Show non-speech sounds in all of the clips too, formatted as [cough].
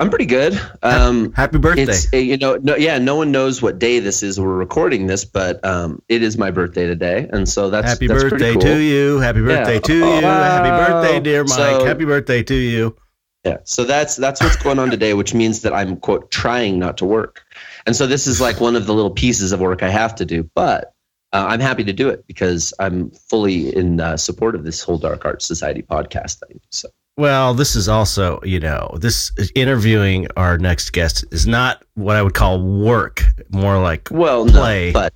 I'm pretty good. Um, Happy birthday! It's, you know, no, yeah, no one knows what day this is. We're recording this, but um, it is my birthday today, and so that's Happy that's birthday cool. to you. Happy birthday Yeah. to you. Oh, Happy birthday, dear Mike. So- Happy birthday to you. Yeah, so that's that's what's going on today, which means that I'm quote trying not to work, and so this is like one of the little pieces of work I have to do, but. Uh, I'm happy to do it because I'm fully in uh, support of this whole Dark Arts Society podcast thing. So Well, this is also, you know, this interviewing our next guest is not what I would call work, more like well, Play. no, but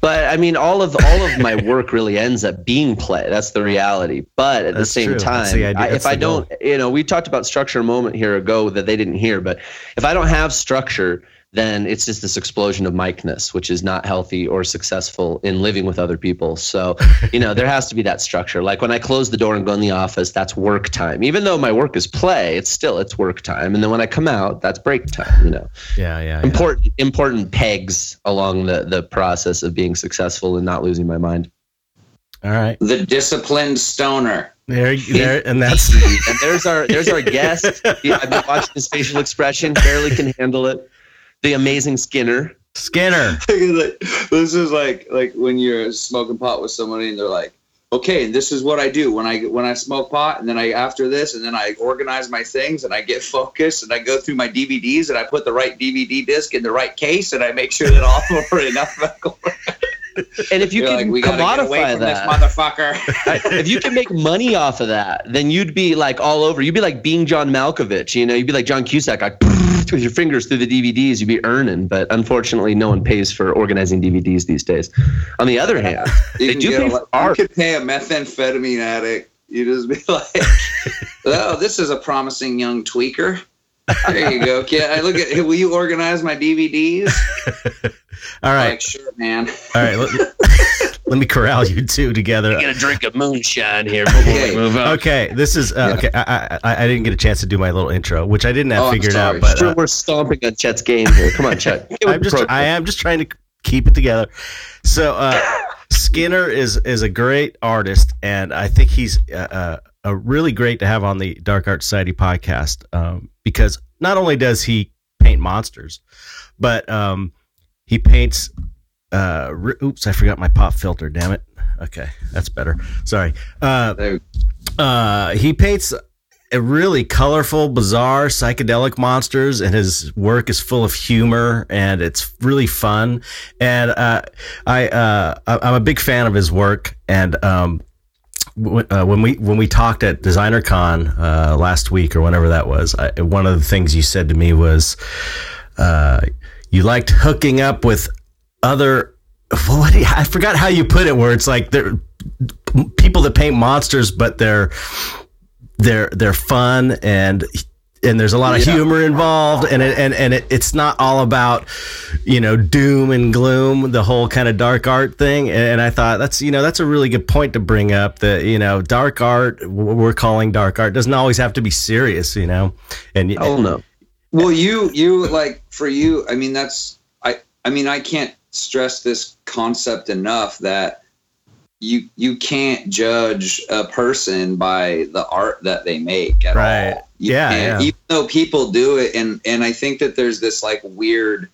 but I mean, all of all of my [laughs] work really ends up being play. That's the reality. But at the same true. Time, the. I, if I don't, you know, we talked about structure a moment here ago that they didn't hear. But if I don't have structure, then it's just this explosion of mikeness, which is not healthy or successful in living with other people. So, [laughs] you know, there has to be that structure. Like when I close the door and go in the office, that's work time. Even though my work is play, it's still it's work time. And then when I come out, that's break time. You know yeah, yeah. yeah. important important pegs along the the process of being successful and not losing my mind. All right. The disciplined stoner. There, there, and that's [laughs] And there's our there's our guest. [laughs] Yeah, I've been watching his facial expression, barely can handle it. The amazing Skinner. Skinner. [laughs] Like, this is like like when you're smoking pot with somebody and they're like, okay, and this is what I do when I when I smoke pot, and then I after this, and then I organize my things and I get focused and I go through my DVDs and I put the right DVD disc in the right case and I make sure that all of them are in alphabetical. [laughs] And if you You're can like, we gotta commodify that, motherfucker. [laughs] if you can make money off of that, then you'd be like all over. You'd be like being John Malkovich. You know, you'd be like John Cusack, like with your fingers through the DVDs. You'd be earning. But unfortunately, no one pays for organizing DVDs these days. On the other hand, [laughs] You They do pay a for art. You could pay a methamphetamine addict. You just be [laughs] like, "Oh, this is a promising young tweaker." There you go, kid. I look at. Will you organize my DVDs? [laughs] All right. Like, sure, man. All right. Let, let me corral you two together. get a drink of moonshine here before Okay. we move on. Okay, this is uh, okay. I, I I didn't get a chance to do my little intro, which I didn't have Oh, I'm figured out, but Sure, uh, we're stomping on Chet's game here. Come on, Chet. [laughs] I'm just. I am just trying to keep it together. So uh, Skinner is is a great artist, and I think he's uh, uh, a really great to have on the Dark Art Society podcast um, because not only does he paint monsters, but um, he paints. Uh, re- oops, I forgot my pop filter. Damn it. Okay, that's better. Sorry. Uh, uh, he paints a really colorful, bizarre, psychedelic monsters, and his work is full of humor and it's really fun. And uh, I, uh, I- I'm a big fan of his work. And um, w- uh, when we when we talked at Designer Con uh, last week or whenever that was, I, one of the things you said to me was uh, you liked hooking up with other. What you- I forgot how you put it, where it's like they're people that paint monsters, but they're they're they're fun and and there's a lot of Yeah. humor involved and it, and and it, it's not all about you know doom and gloom the whole kind of dark art thing and I thought that's you know that's a really good point to bring up that you know dark art what we're calling dark art doesn't always have to be serious you know and Oh no. Well, you you like for you. I mean, that's I. I mean, I can't stress this concept enough that you you can't judge a person by the art that they make at Right. all. You Yeah, yeah. Even though people do it, and and I think that there's this like weird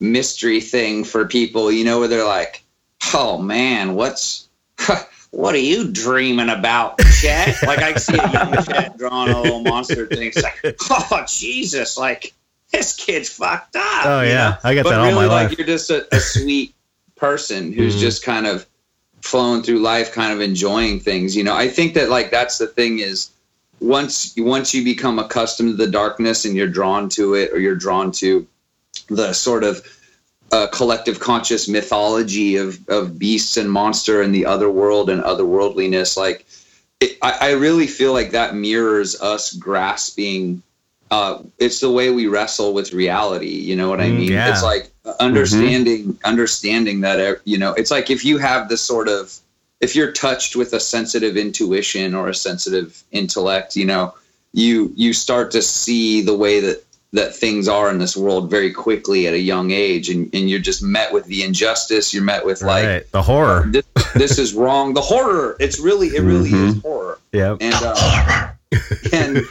mystery thing for people, you know, where they're like, "Oh man, what's." [laughs] What are you dreaming about, Chet? like I see a young [laughs] Chet drawing a little monster thing. It's like, oh Jesus! Like this kid's fucked up. Oh, yeah. know? I got but that all really, my like life. you're just a, a sweet person who's Mhm. just kind of flowing through life, kind of enjoying things. You know, I think that like that's the thing is once once you become accustomed to the darkness and you're drawn to it, or you're drawn to the sort of uh, collective conscious mythology of of beasts and monster and the other world and otherworldliness, like it, I, I really feel like that mirrors us grasping uh, it's the way we wrestle with reality. You know what I Mm, mean? yeah. It's like understanding, understanding that uh, you know, it's like if you have this sort of, if you're touched with a sensitive intuition or a sensitive intellect, you know, you you start to see the way that that things are in this world very quickly at a young age, and and you're just met with the injustice. You're met with like right. The horror. this, this is wrong. The horror. It's really, it really is horror. yeah And uh, and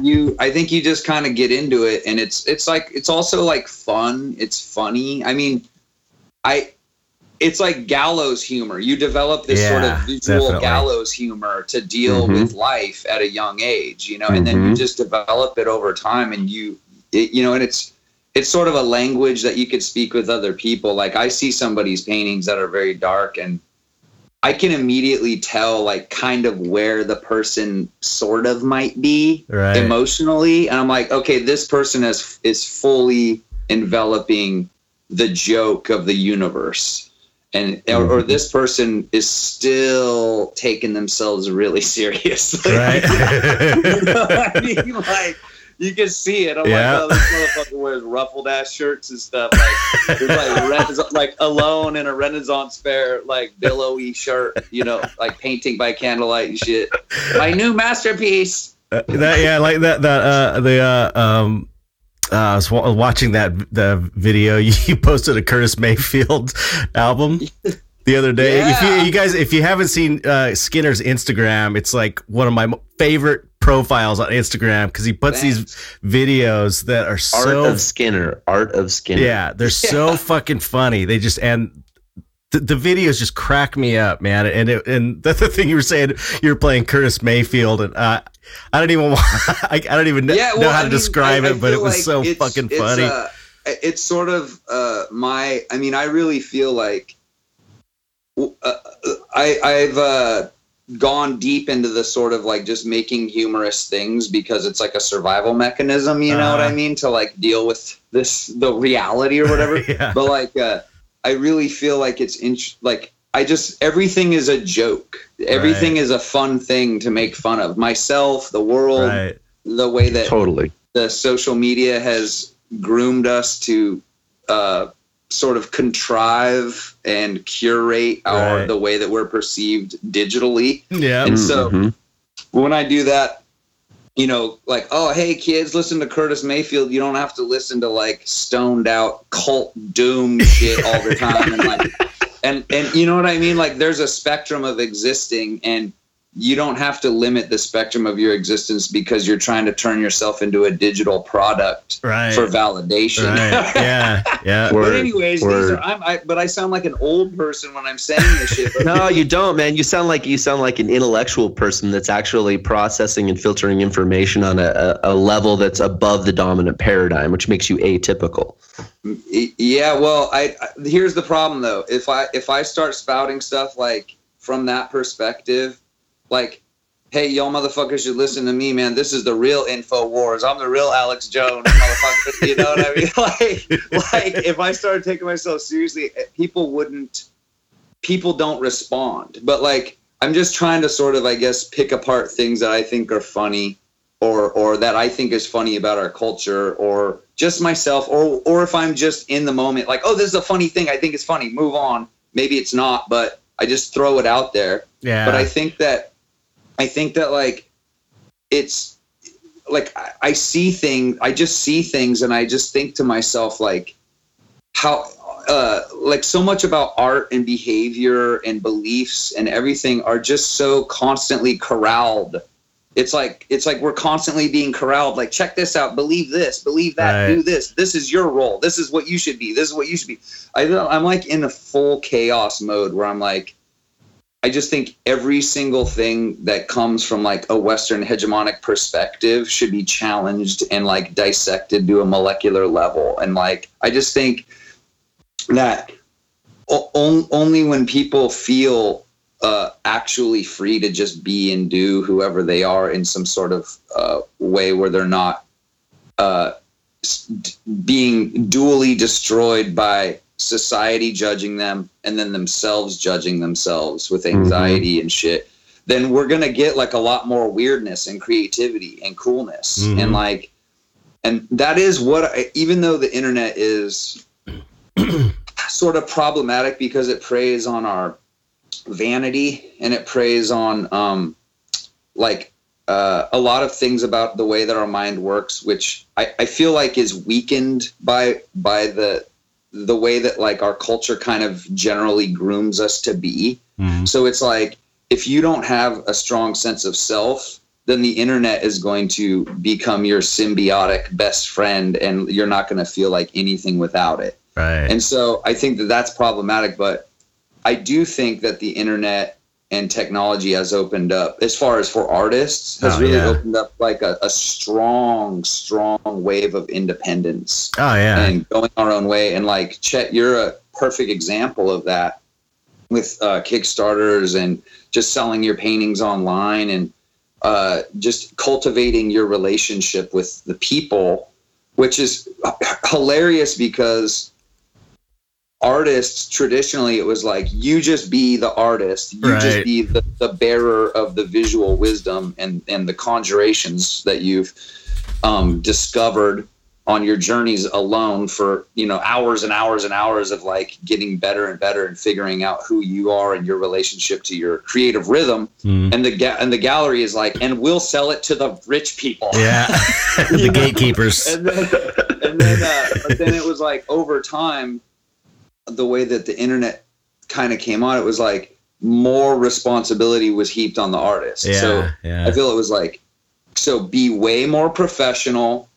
you, I think you just kind of get into it, and it's it's like it's also like fun. It's funny. I mean, I. It's like gallows humor. You develop this sort of visual definitely. gallows humor to deal Mhm. with life at a young age, you know, and then you Mhm. just develop it over time, and you, it, you know, and it's it's sort of a language that you could speak with other people. Like I see somebody's paintings that are very dark and I can immediately tell like kind of where the person sort of might be Right. emotionally. And I'm like, okay, this person is is fully enveloping the joke of the universe. And or, or mm-hmm. this person is still taking themselves really [laughs] seriously. Right. [laughs] you know I mean? [laughs] Like you can see it. I'm Yeah. like, oh, this motherfucker wears ruffled ass shirts and stuff. Like, there's like, [laughs] like alone in a Renaissance fair, like billowy shirt, you know, like painting by candlelight and shit. My new masterpiece. Uh, that yeah, like that that uh the uh um uh, I was wa- watching that the video [laughs] you posted a Curtis Mayfield album the other day. If you, you guys if you haven't seen uh, Skinner's Instagram, it's like one of my favorite profiles on Instagram because he puts these videos that are Art so of Skinner. Art of Skinner. yeah, they're so [laughs] fucking funny. They just and the, the videos just crack me up, man. And it, and [laughs] that's the thing you were saying. You're playing Curtis Mayfield, and uh, I don't even [laughs] want, I, I don't even kn- Yeah, know how I to mean, describe I- I it, but it was like so it's- fucking it's, funny. uh, it's sort of uh, my. I mean, I really feel like uh, I, I've uh, gone deep into the sort of like just making humorous things because it's like a survival mechanism. You know what I Uh-huh. mean? To like deal with this the reality or whatever. [laughs] yeah, but like uh, I really feel like it's in like I just everything is a joke. Everything is a fun thing to make fun of. Myself, the world, right. the way that Totally. the social media has groomed us to uh, sort of contrive and curate our Right. the way that we're perceived digitally. Yeah, And so Mhm. when I do that, you know, like, oh, hey kids, listen to Curtis Mayfield. You don't have to listen to like stoned out cult doom [laughs] shit all the time, and like, and and you know what I mean? Like, there's a spectrum of existing, and you don't have to limit the spectrum of your existence because you're trying to turn yourself into a digital product right. for validation. right. [laughs] Yeah, yeah. but Word, anyways, these are I'm, I, but I sound like an old person when I'm saying this shit. [laughs] No, you don't, man. You sound like you sound like an intellectual person that's actually processing and filtering information on a, a, a level that's above the dominant paradigm, which makes you atypical. Yeah, well, I, I here's the problem though. If I if I start spouting stuff like from that perspective, like, hey, y'all motherfuckers should listen to me, man. This is the real info wars. I'm the real Alex Jones, [laughs] motherfucker. You know what I mean? [laughs] Like, like if I started taking myself seriously, eh, people wouldn't. People don't respond. But like, I'm just trying to sort of, I guess, pick apart things that I think are funny or or that I think is funny about our culture or just myself or or if I'm just in the moment like oh this is a funny thing I think it's funny move on maybe it's not but I just throw it out there yeah. but I think that I think that like it's like I, I see things I just see things and I just think to myself like how uh like so much about art and behavior and beliefs and everything are just so constantly corralled it's like it's like we're constantly being corralled like check this out believe this believe that Right. do this this is your role this is what you should be this is what you should be I, i'm like in a full chaos mode where i'm like i just think every single thing that comes from like a western hegemonic perspective should be challenged and like dissected to a molecular level. And like i just think that o- only when people feel uh, actually free to just be and do whoever they are in some sort of uh, way where they're not uh, being dually destroyed by society judging them and then themselves judging themselves with anxiety and shit then we're gonna get like a lot more weirdness and creativity and coolness Mhm. and like and that is what I, even though the internet is [clears throat] sort of problematic because it preys on our vanity and it preys on um, like uh, a lot of things about the way that our mind works, which I, I feel like is weakened by by the the way that like our culture kind of generally grooms us to be. Mm-hmm. So it's like if you don't have a strong sense of self, then the internet is going to become your symbiotic best friend and you're not going to feel like anything without it. Right. And so I think that that's problematic, but I do think that the internet and technology has opened up as far as for artists has oh, really yeah. opened up like a, a, strong strong wave of independence. Oh yeah. And going our own way. And like chet you're a perfect example of that with uh, kickstarters and just selling your paintings online and uh, just cultivating your relationship with the people which is hilarious because artists traditionally it was like you just be the artist. You right. just be the, the bearer of the visual wisdom and and the conjurations that you've um, discovered on your journeys alone for you know hours and hours and hours of like getting better and better and figuring out who you are and your relationship to your creative rhythm. Mm. and the ga- and the gallery is like and we'll sell it to the rich people. Yeah. [laughs] [laughs] The gatekeepers. And then, and then uh, but then it was like over time the way that the internet kind of came on, it was like more responsibility was heaped on the artist. Yeah, so yeah. I feel it was like, so be way more professional.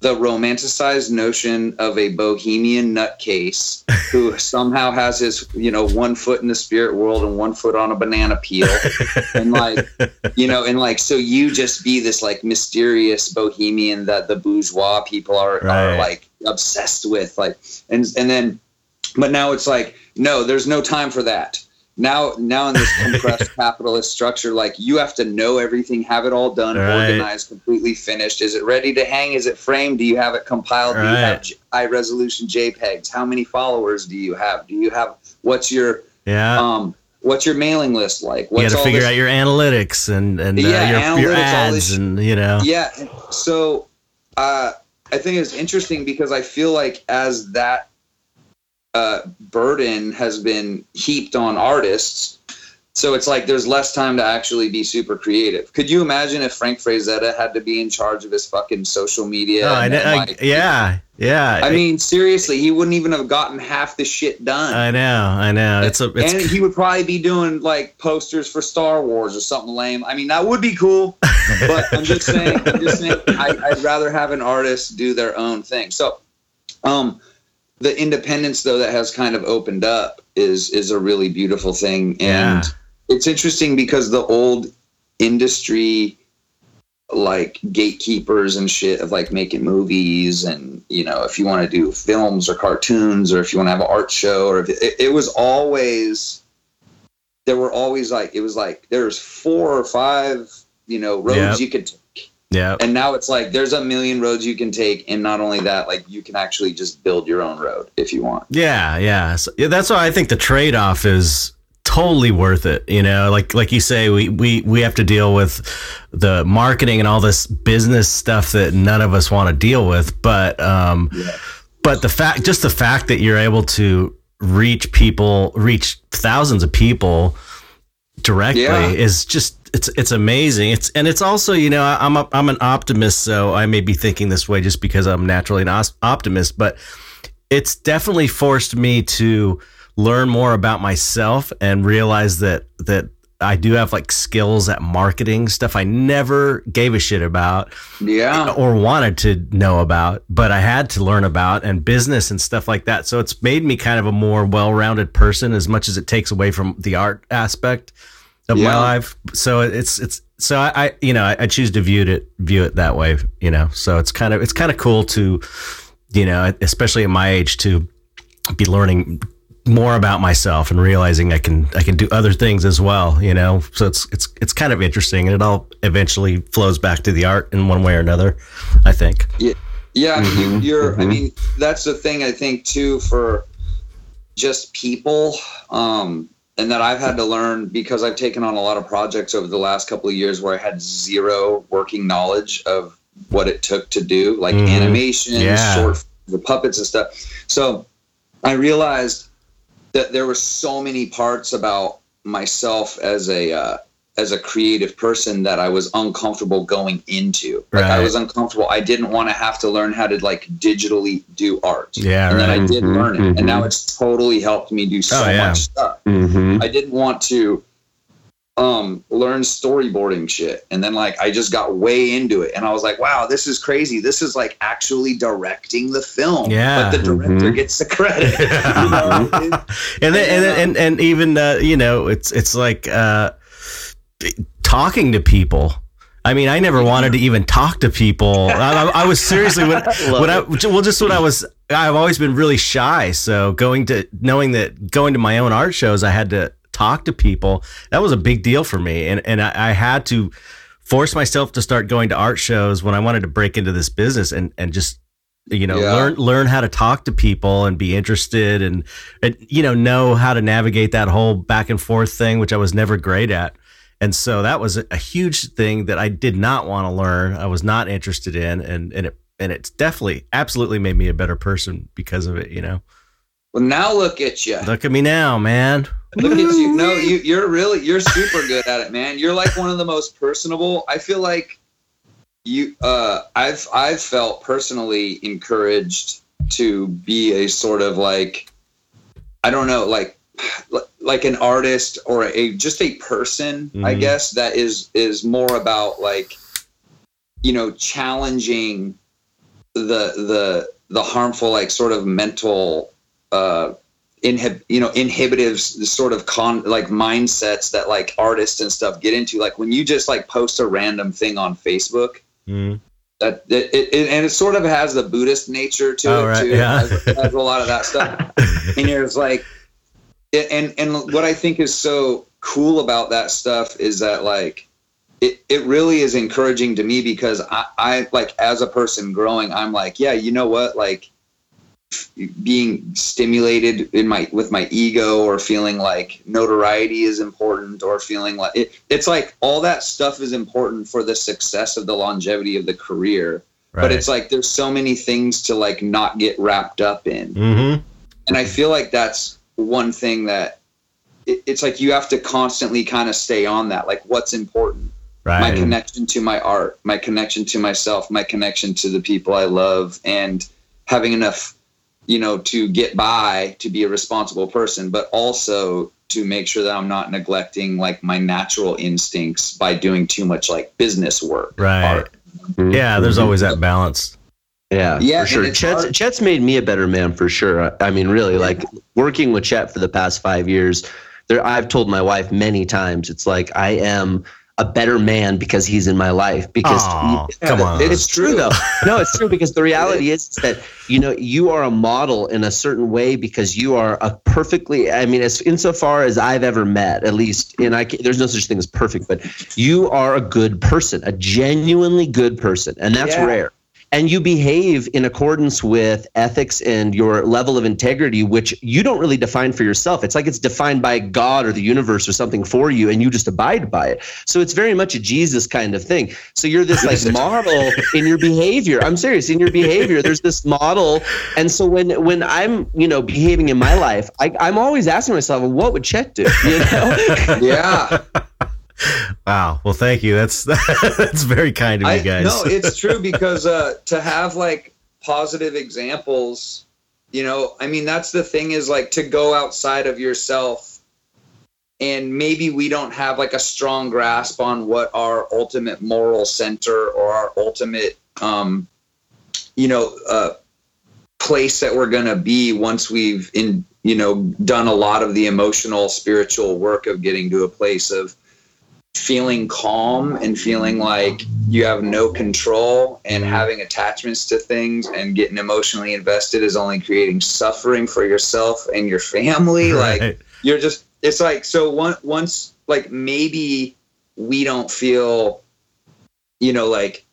The romanticized notion of a bohemian nutcase [laughs] who somehow has his, you know, one foot in the spirit world and one foot on a banana peel. and like, you know, and like, so you just be this like mysterious bohemian that the bourgeois people are, right. are like obsessed with. Like, and, and then, but now it's like, no, there's no time for that. Now, now in this [laughs] compressed capitalist structure, like you have to know everything, have it all done, right. organized, completely finished. Is it ready to hang? Is it framed? Do you have it compiled? Right. Do you have high resolution JPEGs? How many followers do you have? Do you have what's your yeah? Um, what's your mailing list like? What's you got to figure this? out your analytics and and uh, yeah, your, your ads and you know. Yeah, so uh, I think it's interesting because I feel like as that uh, burden has been heaped on artists. So it's like there's less time to actually be super creative. Could you imagine if Frank Frazetta had to be in charge of his fucking social media? Oh, I, like, yeah, yeah. I mean, seriously, he wouldn't even have gotten half the shit done. I know, I know. It's a, it's... and he would probably be doing like posters for Star Wars or something lame. I mean, that would be cool. [laughs] but I'm just saying, I'm just saying, I, I'd rather have an artist do their own thing. So, um, the independence though that has kind of opened up is is a really beautiful thing and yeah. it's interesting because the old industry like gatekeepers and shit of like making movies and you know if you want to do films or cartoons or if you want to have an art show or if it, it was always there were always like it was like there's four or five you know roads yep. you could yeah. And now it's like there's a million roads you can take, and not only that, like you can actually just build your own road if you want. Yeah, yeah. So, yeah that's why I think the trade off is totally worth it. You know, like like you say, we we we have to deal with the marketing and all this business stuff that none of us want to deal with. But um, yeah. but the fact, just the fact that you're able to reach people, reach thousands of people directly yeah. is just it's it's amazing. It's and it's also you know I'm a, I'm an optimist, so I may be thinking this way just because I'm naturally an optimist, but it's definitely forced me to learn more about myself and realize that that I do have like skills at marketing stuff I never gave a shit about. Yeah. Or wanted to know about, but I had to learn about and business and stuff like that. So it's made me kind of a more well-rounded person as much as it takes away from the art aspect of yeah. my life. So it's it's so I, I you know I, I, choose to view it view it that way. You know, so it's kind of it's kind of cool to you know especially at my age to be learning more about myself and realizing I can I can do other things as well. You know, so it's it's it's kind of interesting and it all eventually flows back to the art in one way or another. I think. Yeah. Yeah, mm-hmm. you, are mm-hmm. I mean, that's the thing I think too for just people. Um, and that I've had to learn because I've taken on a lot of projects over the last couple of years where I had zero working knowledge of what it took to do, like Mhm. animation, Yeah. short, the puppets and stuff. So I realized that there were so many parts about myself as a uh, as a creative person that I was uncomfortable going into. Like I was uncomfortable. I didn't want to have to learn how to like digitally do art. Yeah, and then I right. did Mhm, learn it, and now mhm. it's totally helped me do so Oh, yeah. much stuff. Mm-hmm. I didn't want to um learn storyboarding shit and then like I just got way into it and I was like wow this is crazy this is like actually directing the film Yeah. but the director Mhm. gets the credit [laughs] you know? It- and then, and then, and and even uh, you know it's it's like uh, talking to people. I mean, I never wanted to even talk to people. I, I, was seriously when [laughs] when I well just when I was I've always been really shy. So going to knowing that going to my own art shows, I had to talk to people. That was a big deal for me, and and I, I had to force myself to start going to art shows when I wanted to break into this business and and just you know Yeah. learn learn how to talk to people and be interested and, and you know know how to navigate that whole back and forth thing which I was never great at and so that was a, a huge thing that I did not want to learn I was not interested in and and it and it's definitely absolutely made me a better person because of it you know? Well now look at you look at me now man. Look at you. No you you're really you're super good at it man. You're like one of the most personable I feel like you uh I've I've felt personally encouraged to be a sort of like I don't know like like an artist or a just a person I Mhm. guess that is is more about like you know challenging the the the harmful like sort of mental uh inhib you know inhibitives sort of con like mindsets that like artists and stuff get into like when you just like post a random thing on facebook Mm. that it, it, and it sort of has the buddhist nature to Oh, it right, too yeah. It has, has a lot of that stuff [laughs] and you're like and and what i think is so cool about that stuff is that like it, it really is encouraging to me because I, I like as a person growing i'm like yeah you know what? Like being stimulated in my with my ego or feeling like notoriety is important or feeling like it, it's like all that stuff is important for the success of the longevity of the career but it's like there's so many things to like not get wrapped up in. Mm-hmm. and i feel like that's one thing that it, it's like you have to constantly kind of stay on that like what's important? My connection to my art my connection to myself my connection to the people i love and having enough you know to get by to be a responsible person but also to make sure that i'm not neglecting like my natural instincts by doing too much like business work right. art. yeah there's always that balance Yeah, Yeah, for sure. Chet's, hard- Chet's made me a better man for sure. I mean, really, like working with Chet for the past five years. There, I've told my wife many times. It's like I am a better man because he's in my life. Because Aw, Yeah, come that- on it's it's true though. [laughs] No, it's true because the reality is that you know you are a model in a certain way because you are a perfectly. I mean, as insofar as I've ever met, at least, and I there's no such thing as perfect, but you are a good person, a genuinely good person, and that's Yeah. rare. And you behave in accordance with ethics and your level of integrity, which you don't really define for yourself. It's like it's defined by God or the universe or something for you, and you just abide by it. So it's very much a Jesus kind of thing. So you're this like [laughs] model in your behavior. I'm serious in your behavior. There's this model, and so when when I'm you know behaving in my life, I, I'm always asking myself, well, what would Chet do? You know? [laughs] yeah wow. Well thank you. That's [laughs] that's very kind of I, you guys. No, it's [laughs] true because uh, to have like positive examples, you know, I mean, that's the thing is like to go outside of yourself, and maybe we don't have like a strong grasp on what our ultimate moral center or our ultimate, um, you know, uh, place that we're gonna be once we've in you know done a lot of the emotional spiritual work of getting to a place of feeling calm and feeling like you have no control and having attachments to things and getting emotionally invested is only creating suffering for yourself and your family. [laughs] Like you're just it's like so one, once like maybe we don't feel you know like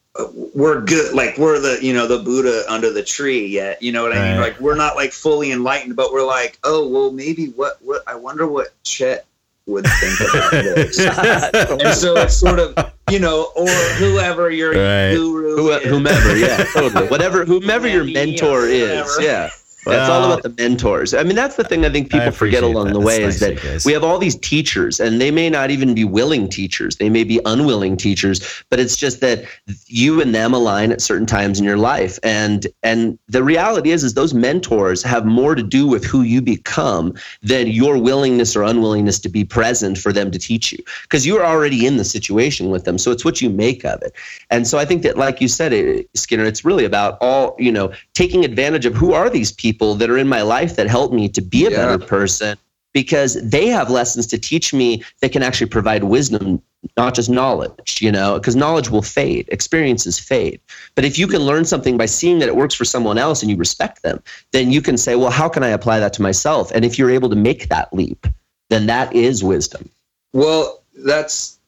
we're good like we're the you know the buddha under the tree yet you know what i mean? Like we're not like fully enlightened but we're like oh well maybe what what i wonder what chet would think about [laughs] this. and so it's sort of, you know, or whoever your Right. guru Who- is. whomever, yeah, totally. [laughs] Whatever, whomever your Manny or mentor is, yeah. That's all uh, about the mentors. I mean, that's the thing I think I people forget along that. the way That's is nice that of you guys. we have all these teachers, and they may not even be willing teachers. They may be unwilling teachers, but it's just that you and them align at certain times in your life. And and the reality is, is those mentors have more to do with who you become than your willingness or unwillingness to be present for them to teach you, because you're already in the situation with them. So it's what you make of it. And so I think that, like you said, eh, Skinner, it's really about all you know, taking advantage of who are these people that are in my life that help me to be a Yeah. better person because they have lessons to teach me that can actually provide wisdom not just knowledge you know because knowledge will fade experiences fade but if you can learn something by seeing that it works for someone else and you respect them then you can say well how can i apply that to myself and if you're able to make that leap then that is wisdom Well, that's,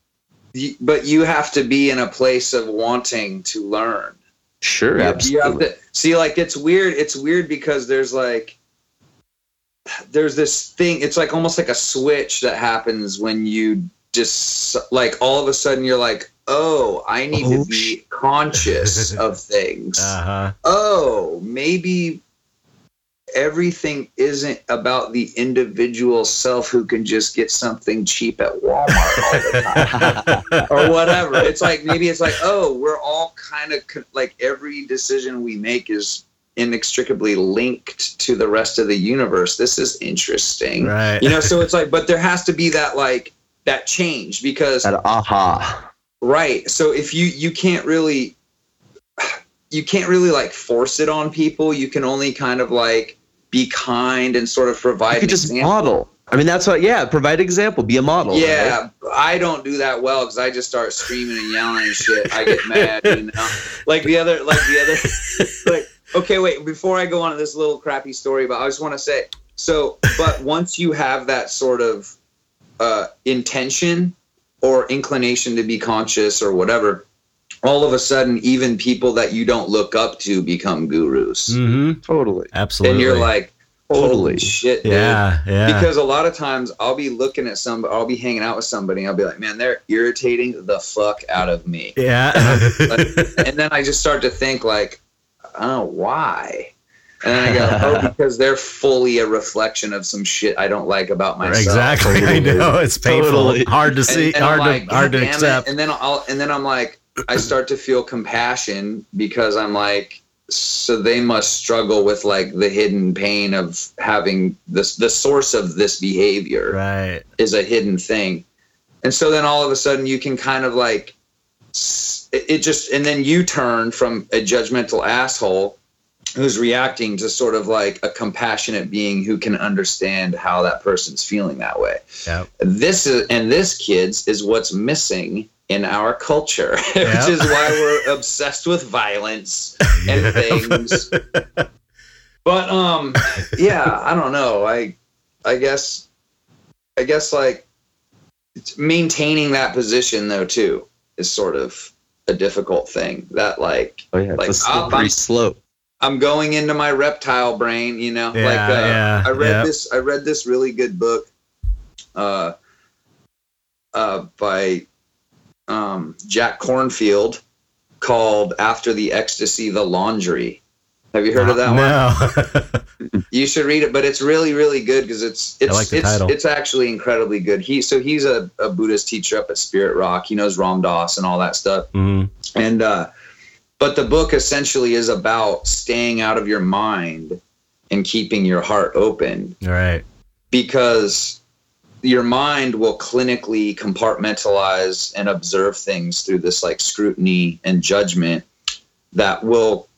but you have to be in a place of wanting to learn. Sure You- you absolutely have to see, like, it's weird. It's weird because there's like, there's this thing. It's like almost like a switch that happens when you just like all of a sudden you're like, oh, I need Oh, to be conscious [laughs] of things. Uh-huh. oh, maybe everything isn't about the individual self who can just get something cheap at Walmart all the time or whatever. It's like maybe it's like, oh, we're all kind of co- like every decision we make is inextricably linked to the rest of the universe. This is interesting. Right. You know, so it's like, but there has to be that like that change because that aha Right. So if you you can't really you can't really like force it on people. You can only kind of like be kind and sort of provide you could just example. model i mean that's what yeah provide example be a model right? Yeah, I don't do that well because I just start screaming and yelling and shit. I get mad, you know. [laughs] Like the other, like the other, like okay, wait. Before I go on to this little crappy story, but I just want to say, so, but once you have that sort of uh, intention or inclination to be conscious or whatever, all of a sudden, even people that you don't look up to become gurus, Mm-hmm. totally Absolutely. and you're like, Totally. holy shit, dude yeah, yeah. because a lot of times I'll be looking at somebody, I'll be hanging out with somebody, and I'll be like, man, they're irritating the fuck out of me. yeah. and then I just start to think like, oh, why? And then I go, oh, [laughs] because they're fully a reflection of some shit I don't like about myself. exactly. [laughs] I know it's painful, Totally. hard to see, And, and hard like, to hard to damn it." accept. And then I'll, and then I'm like, I start to feel compassion because I'm like, so they must struggle with like the hidden pain of having this, the source of this behavior Right. is a hidden thing. And so then all of a sudden you can kind of like it it just and then you turn from a judgmental asshole who's reacting to sort of like a compassionate being who can understand how that person's feeling that way. Yep. This is and this kids is what's missing in our culture, Yep. [laughs] which is why we're obsessed with violence [laughs] and things. But um yeah, I don't know. I I guess I guess like it's maintaining that position though too is sort of a difficult thing. That like oh yeah Like, it's a I'll- slippery I'm- slope I'm going into my reptile brain, you know. Yeah, like uh, yeah, I read yeah. this I read this really good book uh uh by um Jack Kornfield called After the Ecstasy the Laundry. Have you heard of that one? no. [laughs] You should read it, but it's really, really good because it's it's like it's title. it's actually incredibly good. He so he's a, a Buddhist teacher up at Spirit Rock. He knows Ram Dass and all that stuff. Mhm. And uh, but the book essentially is about staying out of your mind and keeping your heart open Right. because your mind will clinically compartmentalize and observe things through this like scrutiny and judgment that will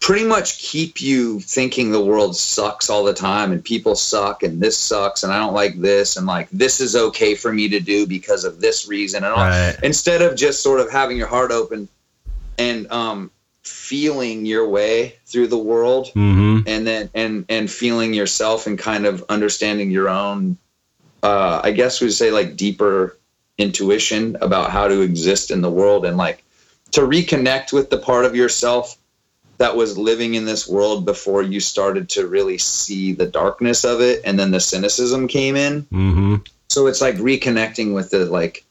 pretty much keep you thinking the world sucks all the time and people suck and this sucks and I don't like this and like this is okay for me to do because of this reason and all Right. instead of just sort of having your heart open and um feeling your way through the world Mm-hmm. and then and and feeling yourself and kind of understanding your own uh i guess we'd say like deeper intuition about how to exist in the world and like to reconnect with the part of yourself that was living in this world before you started to really see the darkness of it and then the cynicism came in Mm-hmm. so it's like reconnecting with the like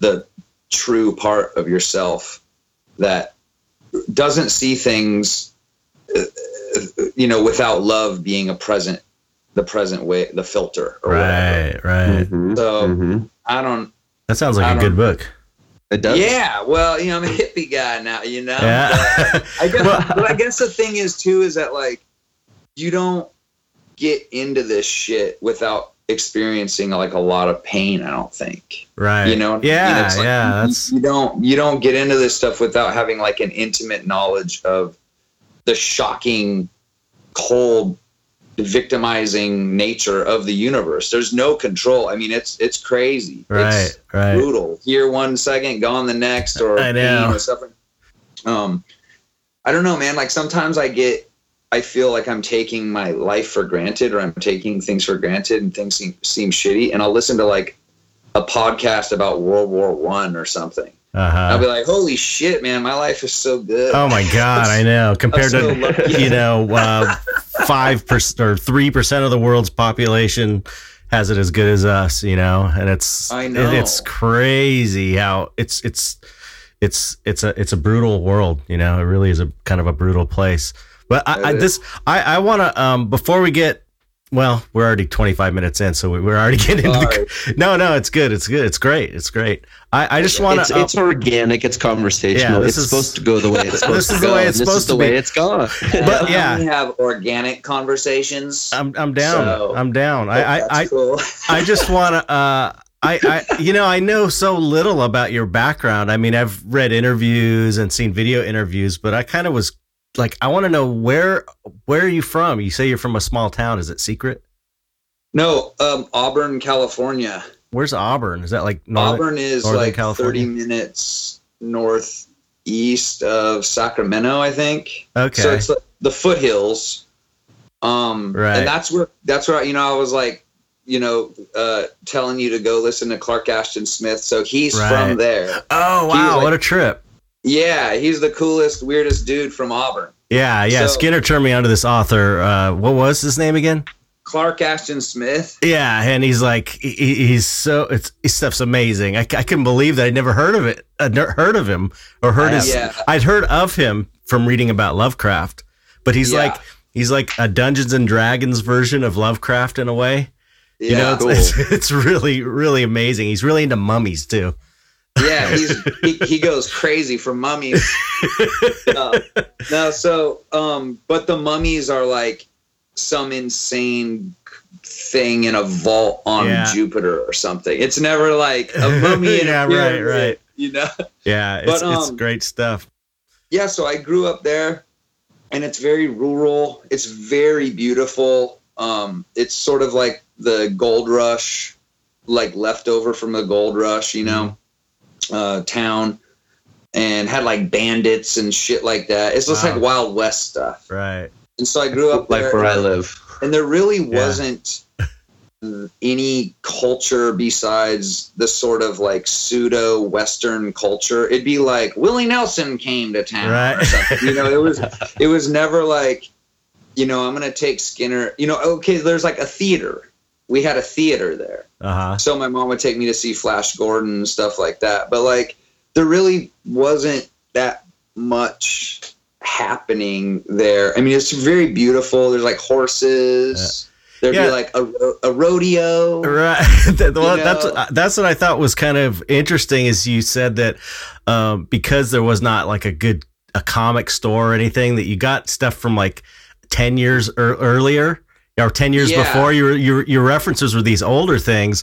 the true part of yourself that doesn't see things uh, you know without love being a present the present way the filter or whatever. Right, right. Mhm, So- mhm. i don't That sounds like a good book. it does. yeah well you know i'm a hippie guy now you know Yeah. [laughs] I guess, but I guess the thing is too is that like you don't get into this shit without experiencing like a lot of pain. I don't think right. you know. what I mean? Yeah, It's like yeah. you- That's you don't you don't get into this stuff without having like an intimate knowledge of the shocking, cold, victimizing nature of the universe. There's no control. I mean, it's it's crazy. right, It's, right. brutal. Here one second, gone the next, or I know. or suffering. Um, I don't know, man. Like sometimes I get, I feel like I'm taking my life for granted, or I'm taking things for granted, and things seem seem shitty. And I'll listen to like a podcast about World War One or something. I'll Uh-huh. be like, "Holy shit, man! My life is so good." Oh my god, I know. [laughs] Compared so to lucky. you know, uh, five percent or three percent of the world's population has it as good as us, you know, and it's I know. it- it's crazy how it's it's it's it's a it's a brutal world, you know. It really is a kind of a brutal place. But I, I this I I want to um before we get well, we're already 25 minutes in, so we- we're already [laughs] getting into Sorry. the, no, no, it's good, it's good, it's great, it's great. I, I just want It's, to. it's organic. It's conversational. Yeah, this it's is- supposed to go the way it's [laughs] supposed This to is the go. way and it's this supposed is the to way be. it's gone. [laughs] But, yeah. we have organic conversations. I'm I'm down. So- I'm down. I I, That's I cool. I just want to. Uh, I, I, you know, I know so little about your background. I mean, I've read interviews and seen video interviews, but I kind of was like, I want to know where, where are you from? You say you're from a small town. Is it secret? No, um, Auburn, California. Where's Auburn? Is that like northern? Auburn is Northern like California? 30 minutes northeast of Sacramento, I think. Okay. So it's the, the foothills. Um, Right. And that's where, that's where, you know, I was like, you know, uh, telling you to go listen to Clark Ashton Smith. So he's Right. from there. oh wow, like- what a trip! Yeah, he's the coolest, weirdest dude from Auburn. Yeah, yeah. So- Skinner turned me onto this author. Uh, what was his name again? Clark Ashton Smith. Yeah, and he's like, he, he's so it's his stuff's amazing. I, I couldn't believe that I'd never heard of it, I'd never heard of him or heard I his. Yeah. I'd heard of him from reading about Lovecraft, but he's Yeah. like he's like a Dungeons and Dragons version of Lovecraft in a way. Yeah. You know, it's, cool. it's, [laughs] it's really really amazing. He's really into mummies too. Yeah, [laughs] he's he, he goes crazy for mummies. no, [laughs] no, so um, but the mummies are like some insane thing in a vault on Yeah. Jupiter or something. It's never like a mummy [laughs] in Yeah, a right, pyramid, right. You know? Yeah, it's But, it's um, great stuff. Yeah, so I grew up there and it's very rural. It's very beautiful. Um, it's sort of like the gold rush, like leftover from the gold rush, you know, uh, town. And had like bandits and shit like that. It's just Wow. like Wild West stuff. Right. And so I grew up like there, where I live. and there really wasn't [laughs] any culture besides the sort of like pseudo Western culture. It'd be like Willie Nelson came to town, or Right. something. You know, it was [laughs] it was never like, you know, I'm gonna take Skinner. You know, okay, there's like a theater. We had a theater there, Uh huh. so my mom would take me to see Flash Gordon and stuff like that. But like, there really wasn't that much happening there. I mean, it's very beautiful. There's like horses. There'd Yeah. be like a, a rodeo. Right. [laughs] Well, that's that's what I thought was kind of interesting. Is you said that um, because there was not like a good a comic store or anything that you got stuff from like ten years er- earlier or ten years Yeah. before. Your your your references were these older things,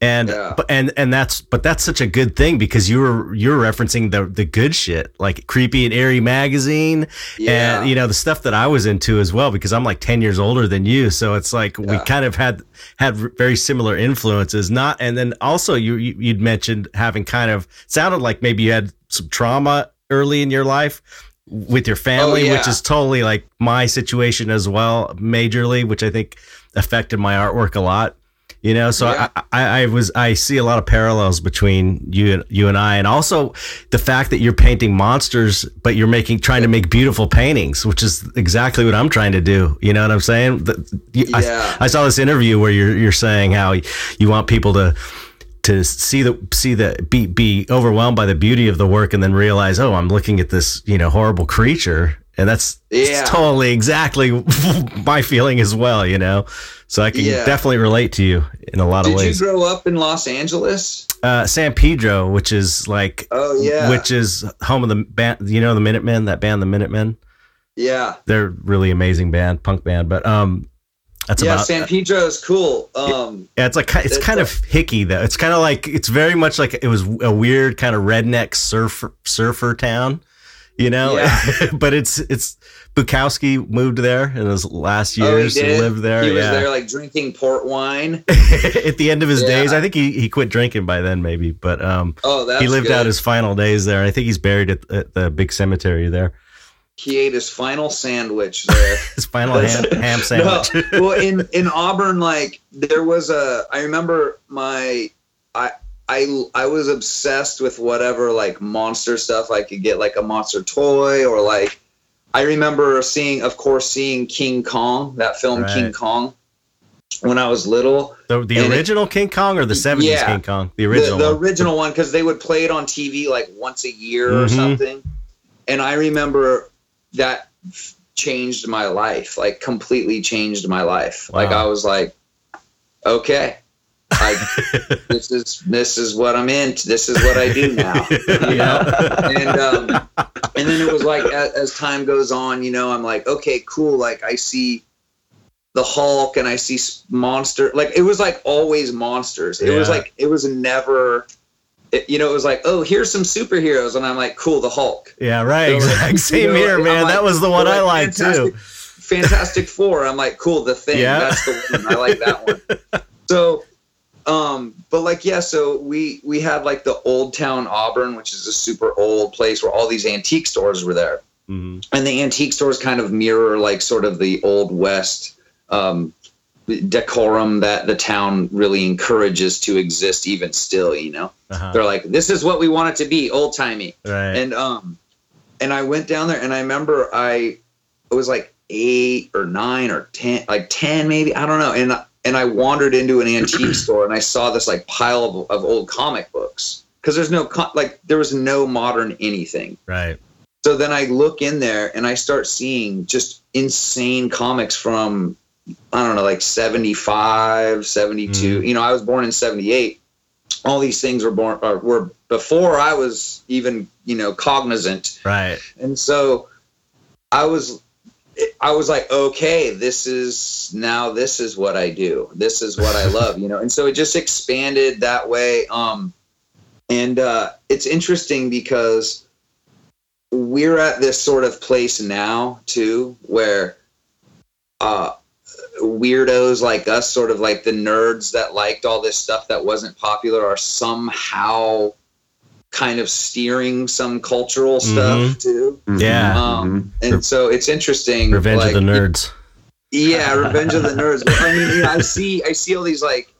and Yeah. but and and that's but that's such a good thing because you were you're referencing the the good shit like creepy and Eerie magazine Yeah. and you know the stuff that I was into as well because I'm like 10 years older than you so it's like we kind of had had very similar influences not and then also you- you'd mentioned having kind of sounded like maybe you had some trauma early in your life with your family Oh, yeah. which is totally like my situation as well majorly which I think affected my artwork a lot You know, so Yeah. I, I, I was I see a lot of parallels between you and you and I, and also the fact that you're painting monsters, but you're making trying to make beautiful paintings, which is exactly what I'm trying to do. You know what I'm saying? The- you- I- Yeah. I, saw this interview where you're you're saying how you want people to to see the see the be be overwhelmed by the beauty of the work and then realize, oh, I'm looking at this you know horrible creature, and that's Yeah. it's totally exactly [laughs] my feeling as well. You know, so I can Yeah. definitely relate to you in a lot of ways. Did you grow up in Los Angeles? uh, San Pedro, which is like, Oh yeah, which is home of the band. You know the Minutemen, that band, the Minutemen. yeah, They're really amazing band, punk band. But um, that's yeah. about. San Pedro is cool. Um, Yeah, it's like it's It's kind a- of hicky though. It's kind of like it's very much like it was a weird kind of redneck surfer surfer town, you know. Yeah. [laughs] but it's it's Bukowski moved there in his last oh, he years. lived there. He was there like drinking port wine. [laughs] At the end of his Yeah. days, I think he, he quit drinking by then, maybe. But um, Oh, he lived good. out his final days there. I think he's buried at, at the big cemetery there. He ate his final sandwich [laughs] there. His final ham, ham sandwich. No, well, in in Auburn, like there was a. I remember my. I I I was obsessed with whatever like monster stuff I could get, like a monster toy or like. I remember seeing, of course, seeing King Kong, that film Right. King Kong, when I was little. the the and it- original King Kong or the seventies Yeah. King Kong? The original. the, the one. original one because they would play it on TV like once a year or Mhm. something. And I remember that changed my life, like completely changed my life. Like I was like, okay, I, [laughs] this is this is what I'm in. This is what I do now. [laughs] You know? and um, and then it was like as, as time goes on, you know, I'm like, okay, cool. Like I see the Hulk and I see monster. Like it was like always monsters. It was like it was never. It, you know, it was like, oh, here's some superheroes, and I'm like, cool, the Hulk. Yeah, right. So, like, Exactly. you Same know, here, man. like- that was the one I like, liked too. Fantastic- Four. I'm like, cool, the thing. Yeah. That's the one. I like that one. [laughs] So, um, but like, yeah. So we we had like the Old Town Auburn, which is a super old place where all these antique stores were there, Mhm. and the antique stores kind of mirror like sort of the old west um, decorum that the town really encourages to exist even still. You know, Uh-huh. they're like, this is what we want it to be, old timey Right. and um and i went down there and i remember i it was like eight or nine or ten like ten maybe i don't know and and i wandered into an antique [clears throat] store and i saw this like pile of, of old comic books because there's no like there was no modern anything right. so then i look in there and i start seeing just insane comics from i don't know like 75 72 you know i was born in 78 all these things were born or were before i was even you know cognizant. Right. and so i was i was like okay this is now this is what i do. This is what i [laughs] love you know? And so it just expanded that way um and uh it's interesting because we're at this sort of place now too where uh weirdos like us sort of like the nerds that liked all this stuff that wasn't popular are somehow kind of steering some cultural mm-hmm. stuff too. Mm-hmm. Yeah. um mm-hmm. and so it's interesting Revenge like, of the Nerds. yeah [laughs] revenge of the nerds. But, i mean you know, i see i see all these like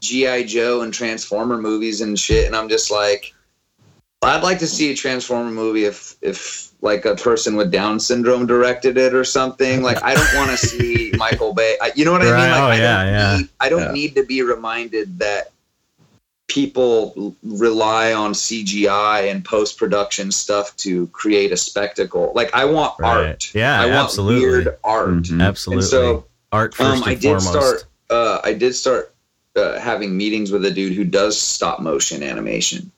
gi joe and transformer movies and shit and i'm just like i'd like to see a transformer movie if if like a person with down syndrome directed it or something like i don't want to see [laughs] michael bay I, you know what i mean like Oh, i yeah, don't, yeah. need, I don't Yeah. need to be reminded that people rely on cgi and post-production stuff to create a spectacle like i want Right. art Yeah, i want absolutely. weird art Mhm. Absolutely. and so Art first um, I did foremost. start. Uh, I did start uh, having meetings with a dude who does stop motion animation.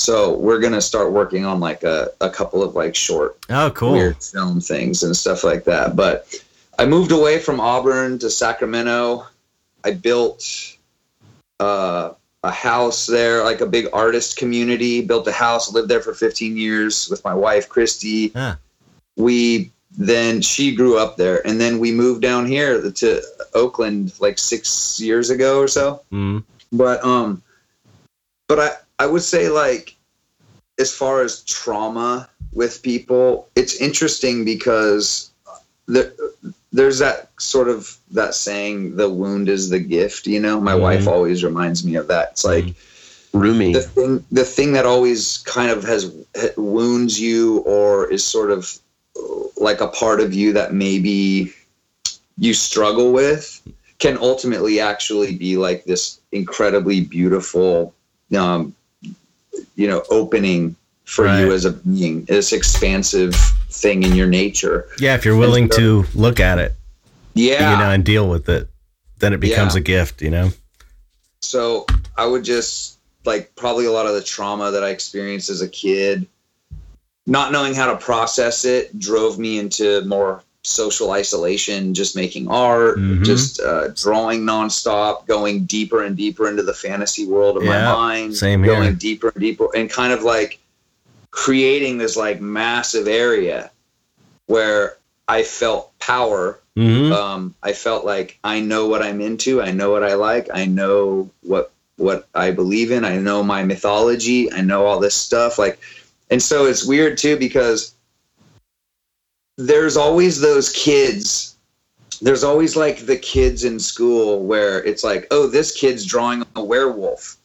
So we're gonna start working on like a, a couple of like short oh, cool. weird film things and stuff like that. But I moved away from Auburn to Sacramento. I built uh, a house there, like a big artist community. Built a house, lived there for 15 years with my wife Christy. Yeah. We then she grew up there, and then we moved down here to Oakland like six years ago or so Mm. but um but i i would say like as far as trauma with people it's interesting because the there's that sort of that saying, "The wound is the gift." You know, my Mhm. wife always reminds me of that. It's like Rumi. the thing, the thing that always kind of has wounds you, or is sort of like a part of you that maybe you struggle with, can ultimately actually be like this incredibly beautiful, um, you know, opening for Right. you as a being. This expansive thing in your nature. Yeah, if you're willing to look at it, Yeah. you know, and deal with it, then it becomes Yeah. a gift, you know? so I would just like probably a lot of the trauma that I experienced as a kid, not knowing how to process it, drove me into more social isolation, just making art, Mhm. just uh, drawing nonstop, going deeper and deeper into the fantasy world of Yeah, my mind, same here. going deeper and deeper, and kind of like creating this like massive area where I felt power hmm um, I felt like I know what I'm into. I know what I like. I know what what I believe in. I know my mythology. I know all this stuff. Like, and so it's weird too because there's always those kids. There's always like the kids in school where it's like, oh, this kid's drawing a werewolf.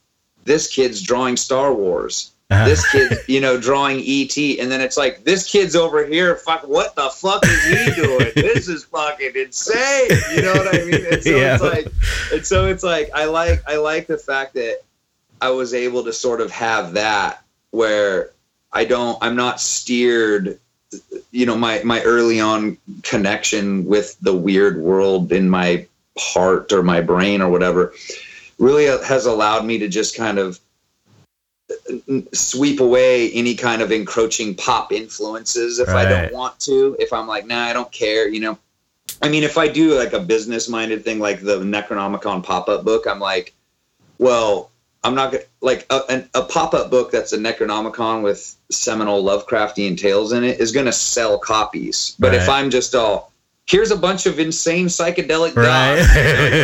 This kid's drawing Star Wars Uh-huh. this kid, you know, drawing ET, and then it's like this kid's over here. Fuck, what the fuck is he [laughs] doing? this is fucking insane. You know what I mean? And so Yeah. it's like, and so it's like I like I like the fact that I was able to sort of have that where I don't I'm not steered. You know, my my early on connection with the weird world in my heart or my brain or whatever really has allowed me to just kind of sweep away any kind of encroaching pop influences if I don't want to. If I'm like, nah, I don't care, you know. I mean, if I do like a business minded thing like the Necronomicon pop up book, I'm like, well, I'm not gonna like a, an- a pop up book that's a Necronomicon with seminal Lovecraftian tales in it is gonna sell copies. But if I'm just all, here's a bunch of insane psychedelic Right.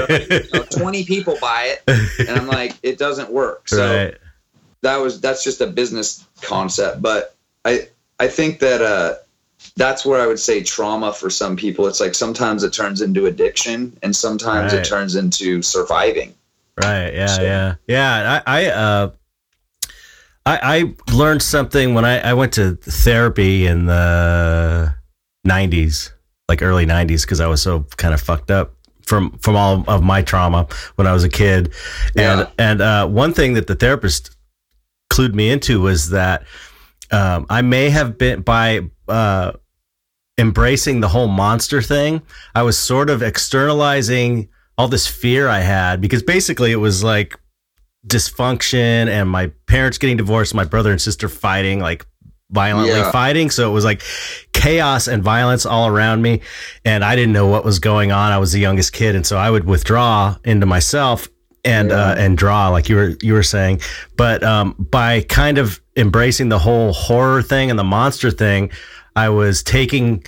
gods, [laughs] you know, 20 people buy it, and I'm like, it doesn't work. So right. that was that's just a business concept but i i think that uh that's where i would say trauma for some people it's like sometimes it turns into addiction and sometimes Right. it turns into surviving Right. Yeah. So- Yeah. Yeah. I, I, uh, I, I learned something when I, I went to therapy in the 90s, like early 90s, because I was so kind of fucked up from from all of my trauma when I was a kid. And Yeah. and uh, one thing that the therapist clued me into was that um, I may have been by uh, embracing the whole monster thing. I was sort of externalizing all this fear I had because basically it was like dysfunction and my parents getting divorced, my brother and sister fighting, like violently Yeah. fighting. So it was like chaos and violence all around me. And I didn't know what was going on. I was the youngest kid. And so I would withdraw into myself and, uh, and draw like you were, you were saying. But, um, by kind of embracing the whole horror thing and the monster thing, I was taking,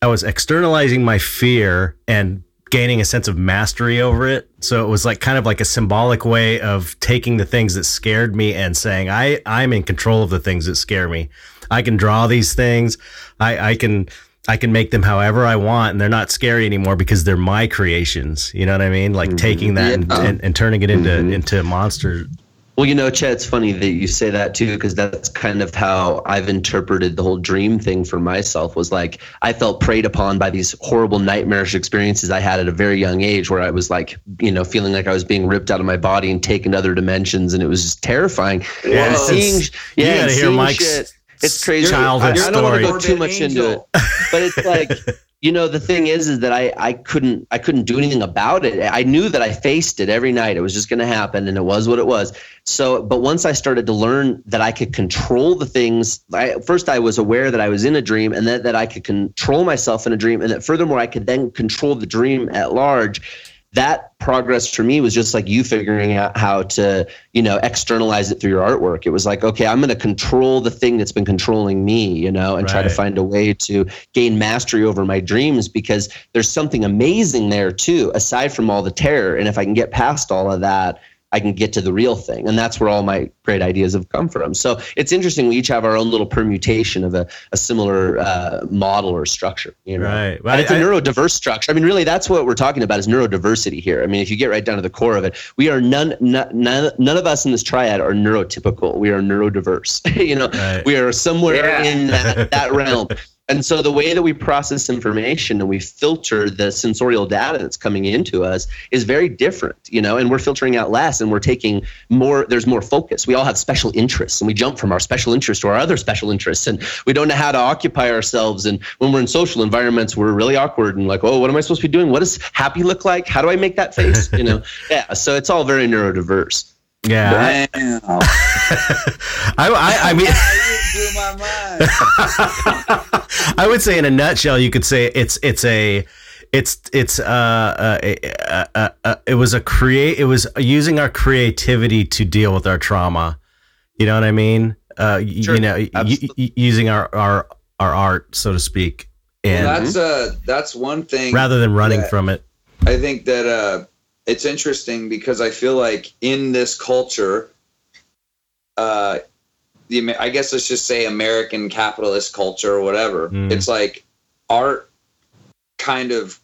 I was externalizing my fear and gaining a sense of mastery over it. So it was like kind of like a symbolic way of taking the things that scared me and saying, I, I'm in control of the things that scare me. I can draw these things. I, I can, I can make them however I want and they're not scary anymore because they're my creations. You know what I mean? Like taking that and, Yeah. and, and turning it into, Mhm. into monster. Well, you know, Chet, it's funny that you say that too, because that's kind of how I've interpreted the whole dream thing for myself. Was like I felt preyed upon by these horrible nightmarish experiences I had at a very young age, where I was like, you know, feeling like I was being ripped out of my body and taken to other dimensions, and it was just terrifying. Yeah, and it's- seeing, you yeah, gotta and hear Mike's shit. It's crazy. childhood I, I don't want to go too much into it, but it's like [laughs] you know the thing is is that I I couldn't I couldn't do anything about it. I knew that I faced it every night. It was just going to happen, and it was what it was. So, but once I started to learn that I could control the things, I, first I was aware that I was in a dream, and that that I could control myself in a dream, and that furthermore I could then control the dream at large. That progress for me was just like you figuring out how to, you know, externalize it through your artwork. It was like, okay, I'm going to control the thing that's been controlling me, you know, and try to find a way to gain mastery over my dreams because there's something amazing there too, aside from all the terror. And if I can get past all of that, I can get to the real thing. And that's where all my great ideas have come from. So it's interesting. We each have our own little permutation of a, a similar uh, model or structure. You know? Right. But it's a neurodiverse structure. I mean, really, that's what we're talking about is neurodiversity here. I mean, if you get right down to the core of it, we are none, none, none of us in this triad are neurotypical. We are neurodiverse. [laughs] you know, right. we are somewhere yeah. in that, that realm. [laughs] And so the way that we process information and we filter the sensorial data that's coming into us is very different, you know, and we're filtering out less and we're taking more, there's more focus. We all have special interests and we jump from our special interest to our other special interests and we don't know how to occupy ourselves. And when we're in social environments, we're really awkward and like, oh, what am I supposed to be doing? What does happy look like? How do I make that face? You know, [laughs] yeah. So it's all very neurodiverse. Yeah. I, [laughs] I, I mean, [laughs] [laughs] I would say in a nutshell, you could say it's it's a it's it's uh, uh, uh, uh, it was a create it was using our creativity to deal with our trauma. You know what I mean? Uh, sure. You know, y- using our our our art, so to speak. And well, that's uh that's one thing. Rather than running from it, I think that uh, it's interesting because I feel like in this culture, uh, the I guess let's just say American capitalist culture or whatever. Mm. It's like art kind of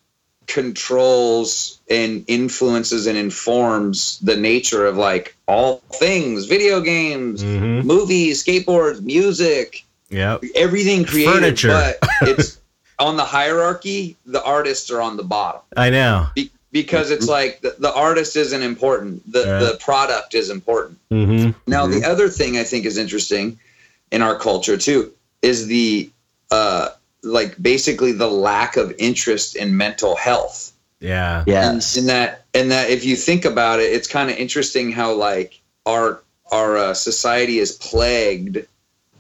controls and influences and informs the nature of like all things video games mm-hmm. movies skateboards music yeah everything created Furniture. but it's [laughs] on the hierarchy the artists are on the bottom i know Be- because it's like the, the artist isn't important the yeah. the product is important mm-hmm. now mm-hmm. the other thing i think is interesting in our culture too is the uh like basically the lack of interest in mental health yeah yes and, that and that if you think about it it's kind of interesting how like our our uh, society is plagued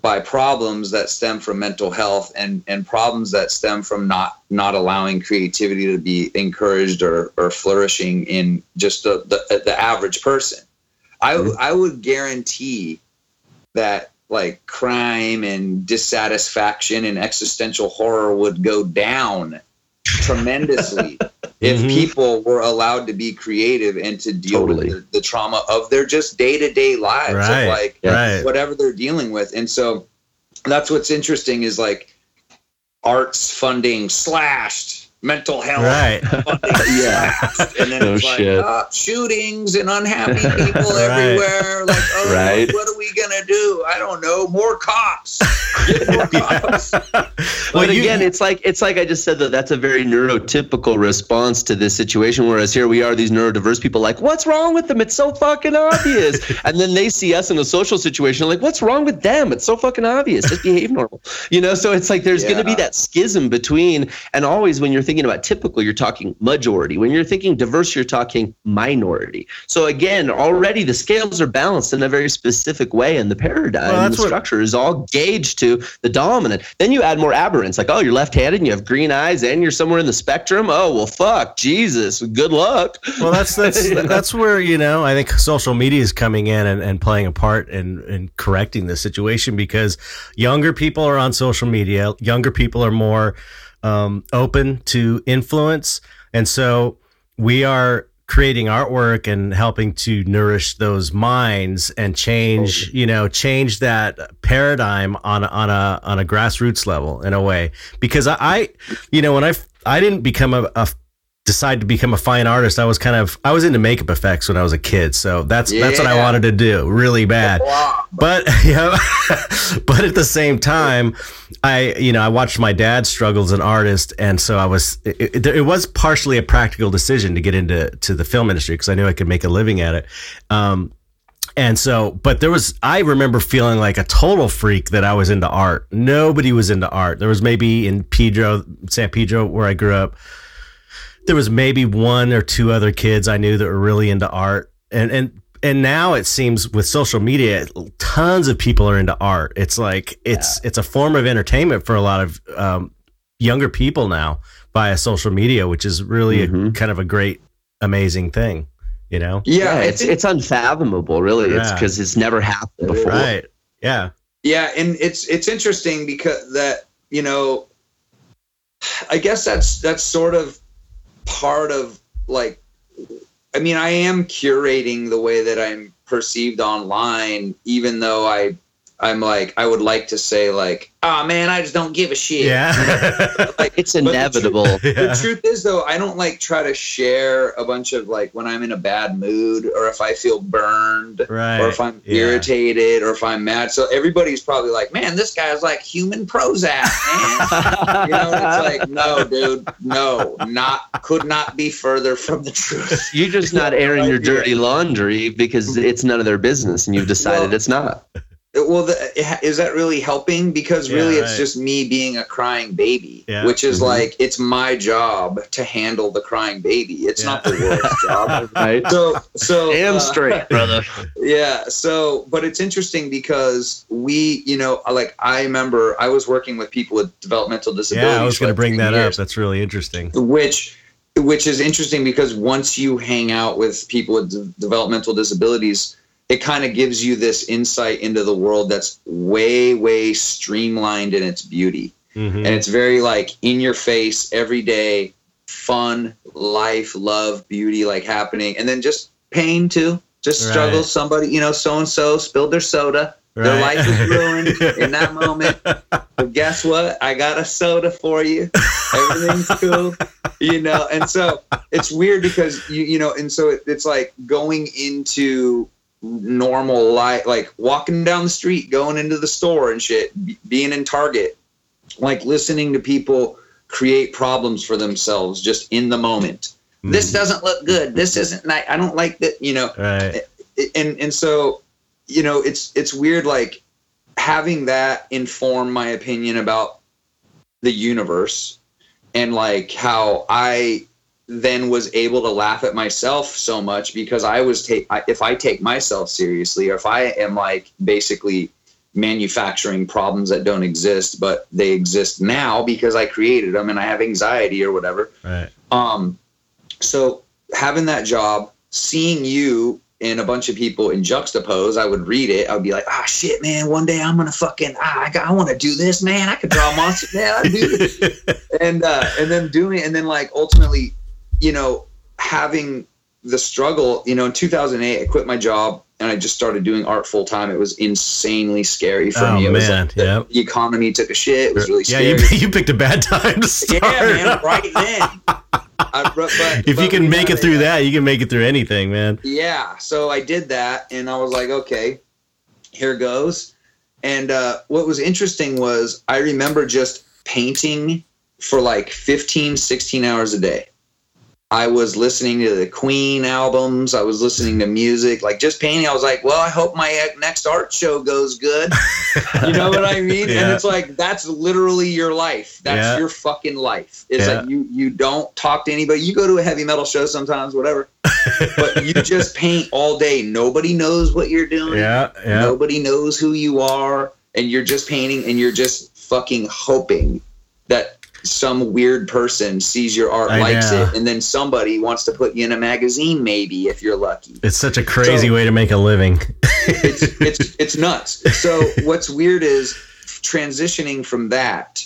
by problems that stem from mental health and and problems that stem from not not allowing creativity to be encouraged or or flourishing in just the the, the average person. I mm-hmm. I would guarantee that like crime and dissatisfaction and existential horror would go down tremendously [laughs] if mm-hmm. people were allowed to be creative and to deal totally. with the, the, trauma of their just day-to-day lives right. of like right. whatever they're dealing with and so that's what's interesting is like arts funding slashed mental health. Right. [laughs] yeah. And then no it's like uh, shootings and unhappy [laughs] people right. everywhere. Like, oh, right. what are we gonna do? I don't know. More cops. [laughs] more cops. but again, it's like it's like I just said that that's a very neurotypical response to this situation. Whereas here we are, these neurodiverse people, like, what's wrong with them? It's so fucking obvious. [laughs] and then they see us in a social situation, like, what's wrong with them? It's so fucking obvious. Just behave normal. You know. So it's like there's yeah. gonna be that schism between, and always when you're thinking thinking about typical, you're talking majority. When you're thinking diverse, you're talking minority. So again, already the scales are balanced in a very specific way, and the paradigm, well, the structure is all gauged to the dominant. Then you add more aberrants, like oh, you're left-handed, and you have green eyes, and you're somewhere in the spectrum. Oh well, fuck, Jesus, good luck. Well, that's that's [laughs] that's where you know I think social media is coming in and, and playing a part in in correcting the situation because younger people are on social media. Younger people are more um, open to influence. And so we are creating artwork and helping to nourish those minds and change, you know, change that paradigm on on a on a grassroots level in a way. Because I, I you know, when I I didn't become a, a decide to become a fine artist, I was kind of I was into makeup effects when I was a kid, so that's yeah. that's what I wanted to do really bad. But [laughs] know, [laughs] but at the same time, I you know I watched my dad struggle as an artist, and so I was it, it, it was partially a practical decision to get into to the film industry because I knew I could make a living at it. Um, and so, but there was, I remember feeling like a total freak that I was into art. Nobody was into art. There was maybe in Pedro, San Pedro, where I grew up, there was maybe one or two other kids I knew that were really into art. And and and now it seems with social media, tons of people are into art. It's like it's yeah. it's a form of entertainment for a lot of um, younger people now via social media, which is really mm-hmm. a, kind of a great, amazing thing. You know? Yeah, yeah it's it's unfathomable. Really, yeah. it's because it's never happened before. Right? Yeah. Yeah, and it's it's interesting because that you know, I guess that's that's sort of part of like I mean, I am curating the way that I'm perceived online, even though I I'm like I would like to say like, oh man, I just don't give a shit. Yeah. [laughs] like It's inevitable. [laughs] the yeah. truth is though i don't like try to share a bunch of like when i'm in a bad mood or if i feel burned Right. or if i'm Yeah. irritated or if i'm mad so everybody's probably like man this guy's like human prozac man [laughs] you know it's like no dude no not could not be further from the truth You're just not airing your dirty laundry because it's none of their business, and you've decided Well- it's not. Well the, is that really helping because Yeah, really it's just me being a crying baby Yeah. which is Mhm. like it's my job to handle the crying baby it's not the Yeah. world's [laughs] job Right? so so [laughs] Damn uh, straight, [laughs] brother. yeah so but it's interesting because we you know like i remember i was working with people with developmental disabilities Yeah, I was for going to bring 10 that up. That's really interesting. which which is interesting because once you hang out with people with de- developmental disabilities it kind of gives you this insight into the world that's way way streamlined in its beauty. Mhm. and it's very like in your face every day fun life love beauty like happening. And then just pain too. Just Right. struggle. Somebody you know so and so spilled their soda. Their life is [laughs] ruined in that moment. But guess what? I got a soda for you. Everything's cool you know? And so it's weird because you you know and so it, it's like going into normal life like walking down the street going into the store and shit be- being in target like listening to people create problems for themselves just in the moment this Mhm. doesn't look good this isn't nice i don't like that you know Right. and and so you know it's it's weird like having that inform my opinion about the universe and like how i then was able to laugh at myself so much because i was take I- if i take myself seriously or if i am like basically manufacturing problems that don't exist but they exist now because i created them and i have anxiety or whatever Right. um, so having that job, seeing you and a bunch of people in Juxtapoz, I would read it. I would be like, ah, shit, man. One day I'm gonna fucking, ah, I, got- I want to do this, man. I could draw monsters, man. I do this. [laughs] and uh, and then doing it, and then like ultimately, you know, having the struggle. You know, in 2008, I quit my job and I just started doing art full time. It was insanely scary for Oh, me. It was man, like the, yep. the economy took a shit. It was really yeah, scary. you, [laughs] you picked a bad time to start. yeah, man, right then. I, but, but- if you can make it through that, you can make it through anything, man. yeah so i did that and i was like okay here goes and uh, what was interesting was i remember just painting for like 15 16 hours a day i was listening to the queen albums. I was listening to music. Like just painting i was like well i hope my next art show goes good. [laughs] You know what i mean? And it's like that's literally your life. That's Yeah. your fucking life. It's Yeah. like you you don't talk to anybody. You go to a heavy metal show sometimes whatever but [laughs] you just paint all day. Nobody knows what you're doing. Yeah, yeah. nobody knows who you are. And you're just painting and you're just fucking hoping that some weird person sees your art I likes know. it and then somebody wants to put you in a magazine maybe if you're lucky It's such a crazy So- way to make a living. it's [laughs] it's it's nuts. So what's weird is transitioning from that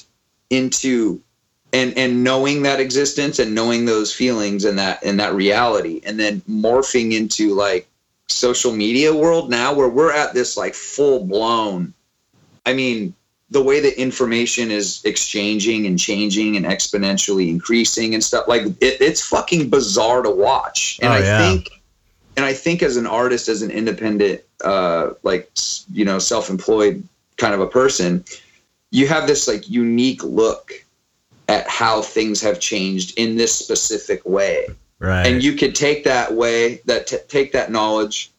into and and knowing that existence and knowing those feelings and that and that reality and then morphing into like social media world now where we're at this like full blown I mean the way that information is exchanging and changing and exponentially increasing and stuff like it, it's fucking bizarre to watch and Oh, I yeah. think and I think as an artist, as an independent, uh, like you know, self-employed kind of a person, you have this like unique look at how things have changed in this specific way, Right. and you could take that way, that t- take that knowledge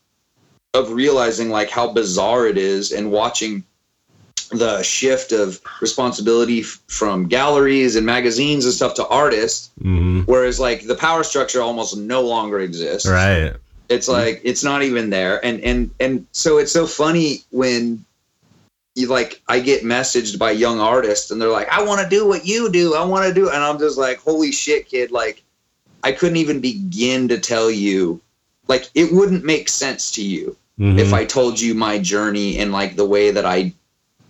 of realizing like how bizarre it is, and watching the shift of responsibility f- from galleries and magazines and stuff to artists, hmm whereas like the power structure almost no longer exists. Right. it's like it's not even there. And and and so it's so funny when you like i get messaged by young artists and they're like i want to do what you do. I want to do and i'm just like holy shit kid like i couldn't even begin to tell you like it wouldn't make sense to you Mhm. if i told you my journey and like the way that i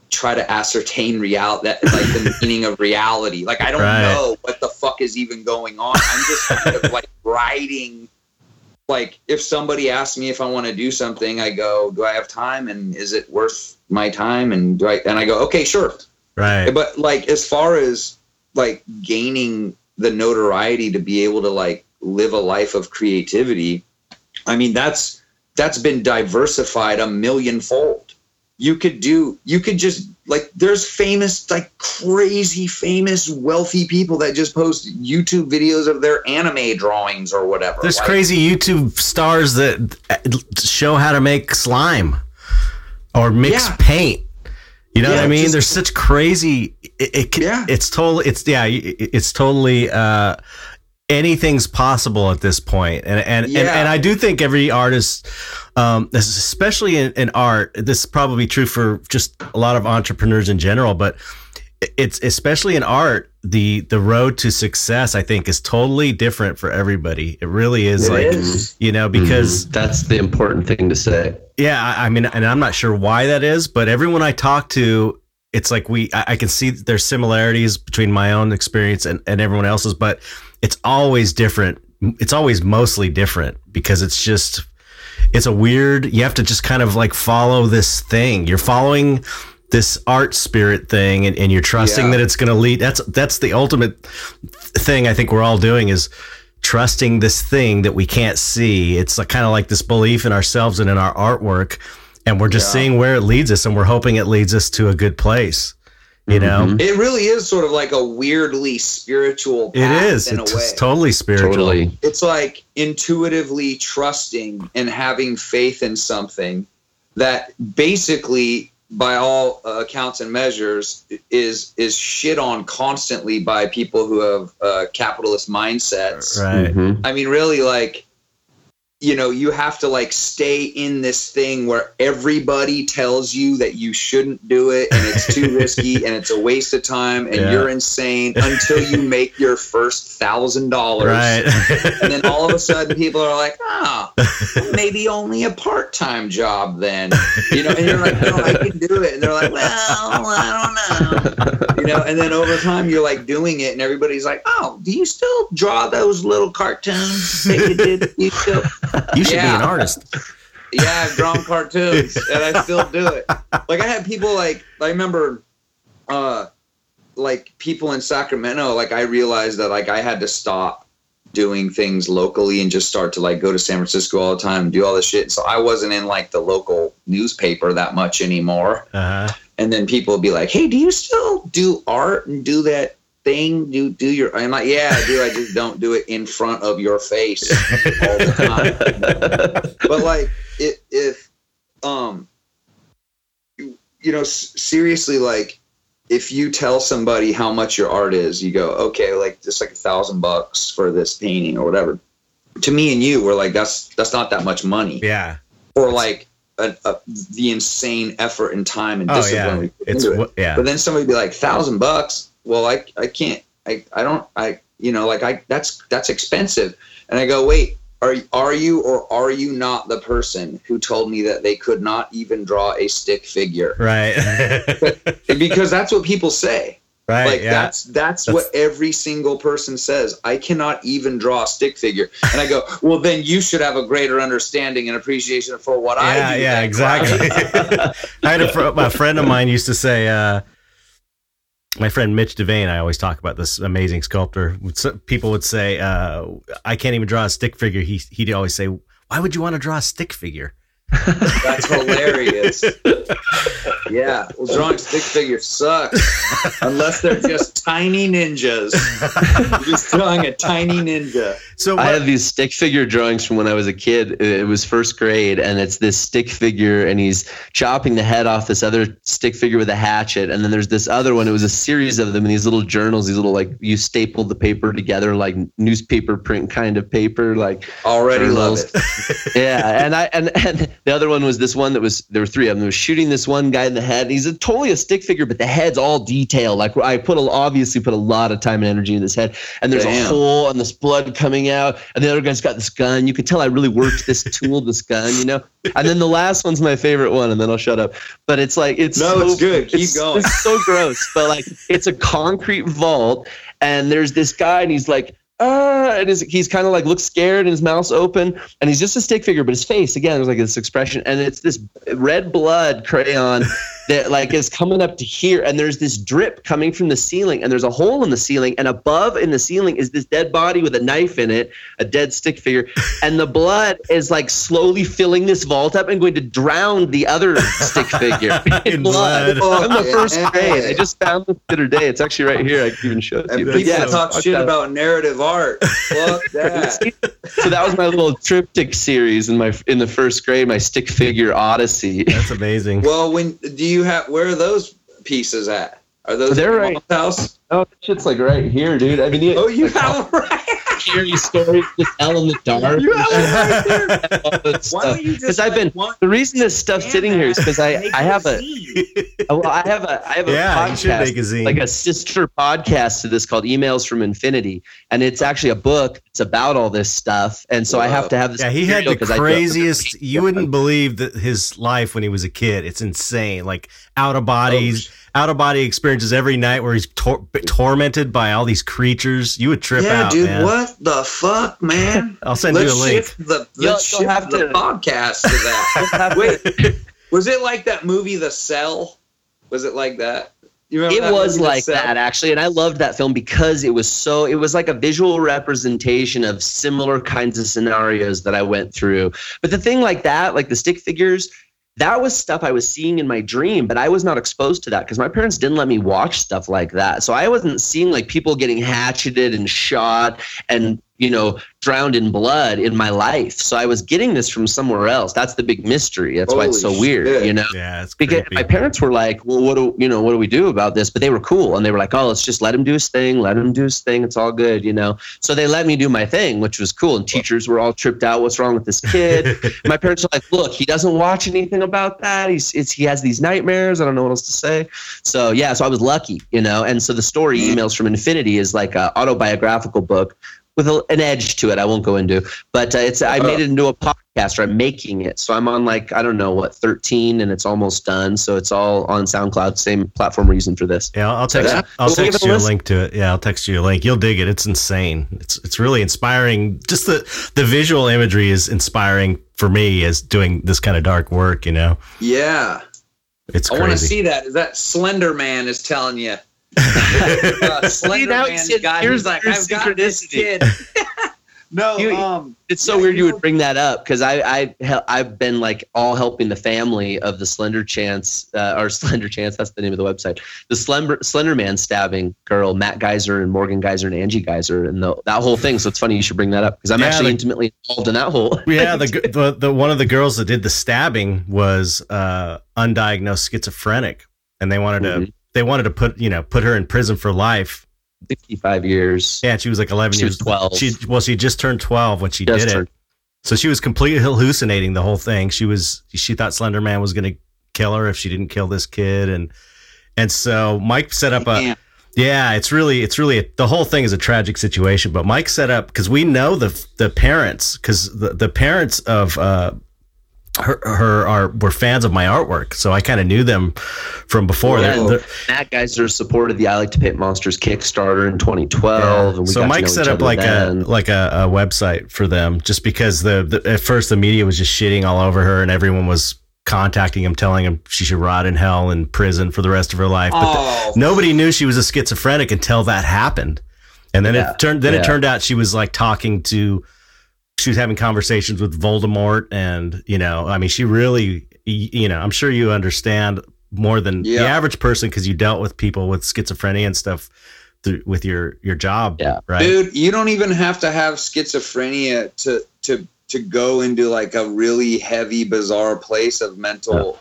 try to ascertain reality that like the [laughs] meaning of reality like i don't Right. know what the fuck is even going on i'm just kind of like writing. like if somebody asks me if I want to do something, I go, "Do I have time? And is it worth my time?" And do I? And I go, "Okay, sure." Right. But like as far as like gaining the notoriety to be able to like live a life of creativity, I mean that's that's been diversified a million fold. You could do you could just like there's famous like crazy famous wealthy people that just post YouTube videos of their anime drawings or whatever. There's Like, crazy YouTube stars that show how to make slime or mix Yeah. paint. You know what I mean? just- There's such crazy. It, it can- Yeah. It's totally. It's yeah. It's totally. uh Anything's possible at this point, and and, and and I do think every artist, um, this is especially in, in art, this is probably true for just a lot of entrepreneurs in general, but it's especially in art the the road to success i think is totally different for everybody it really is It like is. you know because Mhm. that's the important thing to say. yeah I, I mean and i'm not sure why that is but everyone i talk to it's like we i, I can see that there's similarities between my own experience and, and everyone else's but it's always different it's always mostly different because it's just it's a weird you have to just kind of like follow this thing you're following this art spirit thing and, and you're trusting Yeah. that it's going to lead that's that's the ultimate thing i think we're all doing is trusting this thing that we can't see it's kind of like this belief in ourselves and in our artwork and we're just Yeah. seeing where it leads us and we're hoping it leads us to a good place you know Mhm. It really is sort of like a weirdly spiritual path is in it's a way. It's totally spiritual Totally. it's like intuitively trusting and having faith in something that basically by all uh, accounts and measures is is shit on constantly by people who have uh, capitalist mindsets right Mhm. i mean really like you know you have to like stay in this thing where everybody tells you that you shouldn't do it and it's too [laughs] risky and it's a waste of time and Yeah. you're insane until you make your first thousand dollars right [laughs] and then all of a sudden people are like, ah, maybe only a part-time job then. You know, and you're like, no, I can do it. And they're like, well, I don't know. You know, and then over time you're like doing it and everybody's like, oh, do you still draw those little cartoons that you did? You still you should be an artist [laughs] yeah, I've drawn cartoons and I still do it. Like I had people like I remember uh like people in Sacramento, like I realized that like I had to stop doing things locally and just start to like go to San Francisco all the time and do all this shit. So I wasn't in like the local newspaper that much anymore. uh-huh And then people would be like, Hey, do you still do art and do that thing? Do do your I'm like, Yeah, I do. I just don't do it in front of your face all the time. But like it, if um you, you know s- seriously like if you tell somebody how much your art is you go okay like just like a thousand bucks for this painting or whatever. To me and you we're like that's that's not that much money. Yeah. Or like a, a, the insane effort and time and discipline. oh yeah it's it. yeah. But then somebody be like thousand bucks well i i can't i i don't i you know like i that's that's expensive. And i go wait are are you or are you not the person who told me that they could not even draw a stick figure? Right. [laughs] Because that's what people say. Right like yeah. that's, that's That's- what every single person says. I cannot even draw a stick figure. And i go well then you should have a greater understanding and appreciation for what i yeah, do yeah, exactly. [laughs] I had a, fr- a friend of mine used to say, uh, my friend Mitch Devane, I always talk about this amazing sculptor. People would say, uh, I can't even draw a stick figure. He, he'd always say, why would you want to draw a stick figure? That's hilarious. yeah. Well, drawing stick figures sucks unless they're just tiny ninjas. You're just drawing a tiny ninja. So I have these stick figure drawings from when I was a kid. It was first grade, and it's this stick figure, and he's chopping the head off this other stick figure with a hatchet. And then there's this other one. It was a series of them in these little journals, these little like you staple the paper together like newspaper print kind of paper, like Already love it. [laughs] [laughs] yeah, and I and, and the other one was this one that was there were three of them. There was shooting this one guy in the head. And he's a totally a stick figure, but the head's all detailed. Like I put a, obviously put a lot of time and energy in this head, and there's Damn. a hole and this blood coming out, and the other guy's got this gun. You could tell I really worked this [laughs] tool, this gun, you know. And then the last one's my favorite one, and then I'll shut up. But it's like it's No, so, it's good. Keep it's- going. It's so gross, but like it's a concrete vault, and there's this guy, and he's like uh, and his, he's kind of like looks scared and his mouth's open and he's just a stick figure, but his face again, there's like this expression and it's this red blood crayon that like is coming up to here and there's this drip coming from the ceiling and there's a hole in the ceiling and above in the ceiling is this dead body with a knife in it, a dead stick figure, [laughs] and the blood is like slowly filling this vault up and going to drown the other stick figure [laughs] In blood. I'm the first grade. I just found this the other day. It's actually right here. I can even show it to you. people But yeah, talk fuck shit that. about narrative art. [laughs] That. so that was my little triptych series in my in the first grade, my stick figure odyssey. That's amazing. Well, when do you have? Where are those pieces at? Are those They're right- house? Oh, that shit's like right here, dude. I mean, you, Oh, you have them right. Scary stories, just L in the dark. You have them right there. [laughs] all that Why stuff. don't you just? 'Cause I've been- like, The reason this stuff's sitting here is because I I have a well, I have a I have a yeah, podcast make a zine. like a sister podcast to this called Emails from Infinity, and it's actually a book. It's about all this stuff, and so I have to have this. yeah, he had the material 'cause I grew up craziest. You wouldn't believe that his life when he was a kid. It's insane. Like out of bodies, oh, out of body experiences every night where he's tor- tormented by all these creatures. You would trip yeah, out, dude. man. What the fuck, man? [laughs] I'll send let's you a link. shift the You'll- let's you'll shift have the to- podcast to that. [laughs] Wait, was it like that movie, The Cell? Was it like that? You remember It that was like that actually, and I loved that film because it was so. It was like a visual representation of similar kinds of scenarios that I went through. But the thing like that, like the stick figures, that was stuff I was seeing in my dream, but I was not exposed to that because my parents didn't let me watch stuff like that. So I wasn't seeing like people getting hatcheted and shot and you know drowned in blood in my life. So I was getting this from somewhere else. That's the big mystery. That's why it's so Holy weird, you know Yeah, it's because creepy. my parents were like, "Well, what do you know? What do we do about this?" But they were cool, and they were like, "Oh, let's just let him do his thing. Let him do his thing. It's all good, you know." So they let me do my thing, which was cool. And teachers were all tripped out. What's wrong with this kid? [laughs] my parents were like, "Look, he doesn't watch anything about that. He's it's, he has these nightmares. I don't know what else to say." So yeah, so I was lucky, you know. And so the story, mm-hmm. emails from Infinity, is like a autobiographical book with a, an edge to it. I won't go into, but uh, it's I made it into a podcast, or I'm making it. So I'm on like I don't know what 13, and it's almost done. So it's all on SoundCloud, same platform we're using for this. Yeah, I'll text. Yeah. I'll We'll text a you a listen. link to it. Yeah, I'll text you a link. You'll dig it. It's insane. It's it's really inspiring. Just the the visual imagery is inspiring for me as doing this kind of dark work. You know, Yeah, it's I want to see that. Is that Slender Man is telling you? [laughs] uh, Slender now Man here's- guy. here's- He's like, I've got this kid. [laughs] no, You- um, It's so Yeah, weird you you know- would bring that up because I, I I've been like all helping the family of the Slender Chance uh, or [laughs] Slender Chance that's the name of the website the Slender Slender Man stabbing girl Matt Geyser and Morgan Geyser and Angie Geyser and the, that whole thing so it's funny you should bring that up because I'm Yeah, actually the- intimately involved in that whole yeah, the, the the one of the girls that did the stabbing was uh, undiagnosed schizophrenic, and they wanted to Mhm. They wanted to put you know put her in prison for life. Fifty-five years Yeah, she was like eleven She years was 12. She well, she just turned twelve when she Just did turned- it. So she was completely hallucinating the whole thing. She was she thought Slender Man was going to kill her if she didn't kill this kid, and and so Mike set up a Damn. yeah. It's really it's really a, the whole thing is a tragic situation. But Mike set up because we know the the parents because the the parents of uh her, her are were fans of my artwork, so I kind of knew them from before. They're- Whoa. they're- Matt Geyser supported the I Like to Paint Monsters Kickstarter in 2012 and we so Mike set up like then. a like a, a website for them just because the, the at first the media was just shitting all over her and everyone was contacting him telling him she should rot in hell in prison for the rest of her life but the- Oh, nobody knew she was a schizophrenic until that happened and then Yeah. it turned then Yeah. it turned out she was like talking to she was having conversations with Voldemort and you know I mean she really you know I'm sure you understand more than Yeah. the average person because you dealt with people with schizophrenia and stuff through, with your your job Yeah. right dude, you don't even have to have schizophrenia to to to go into like a really heavy, bizarre place of mental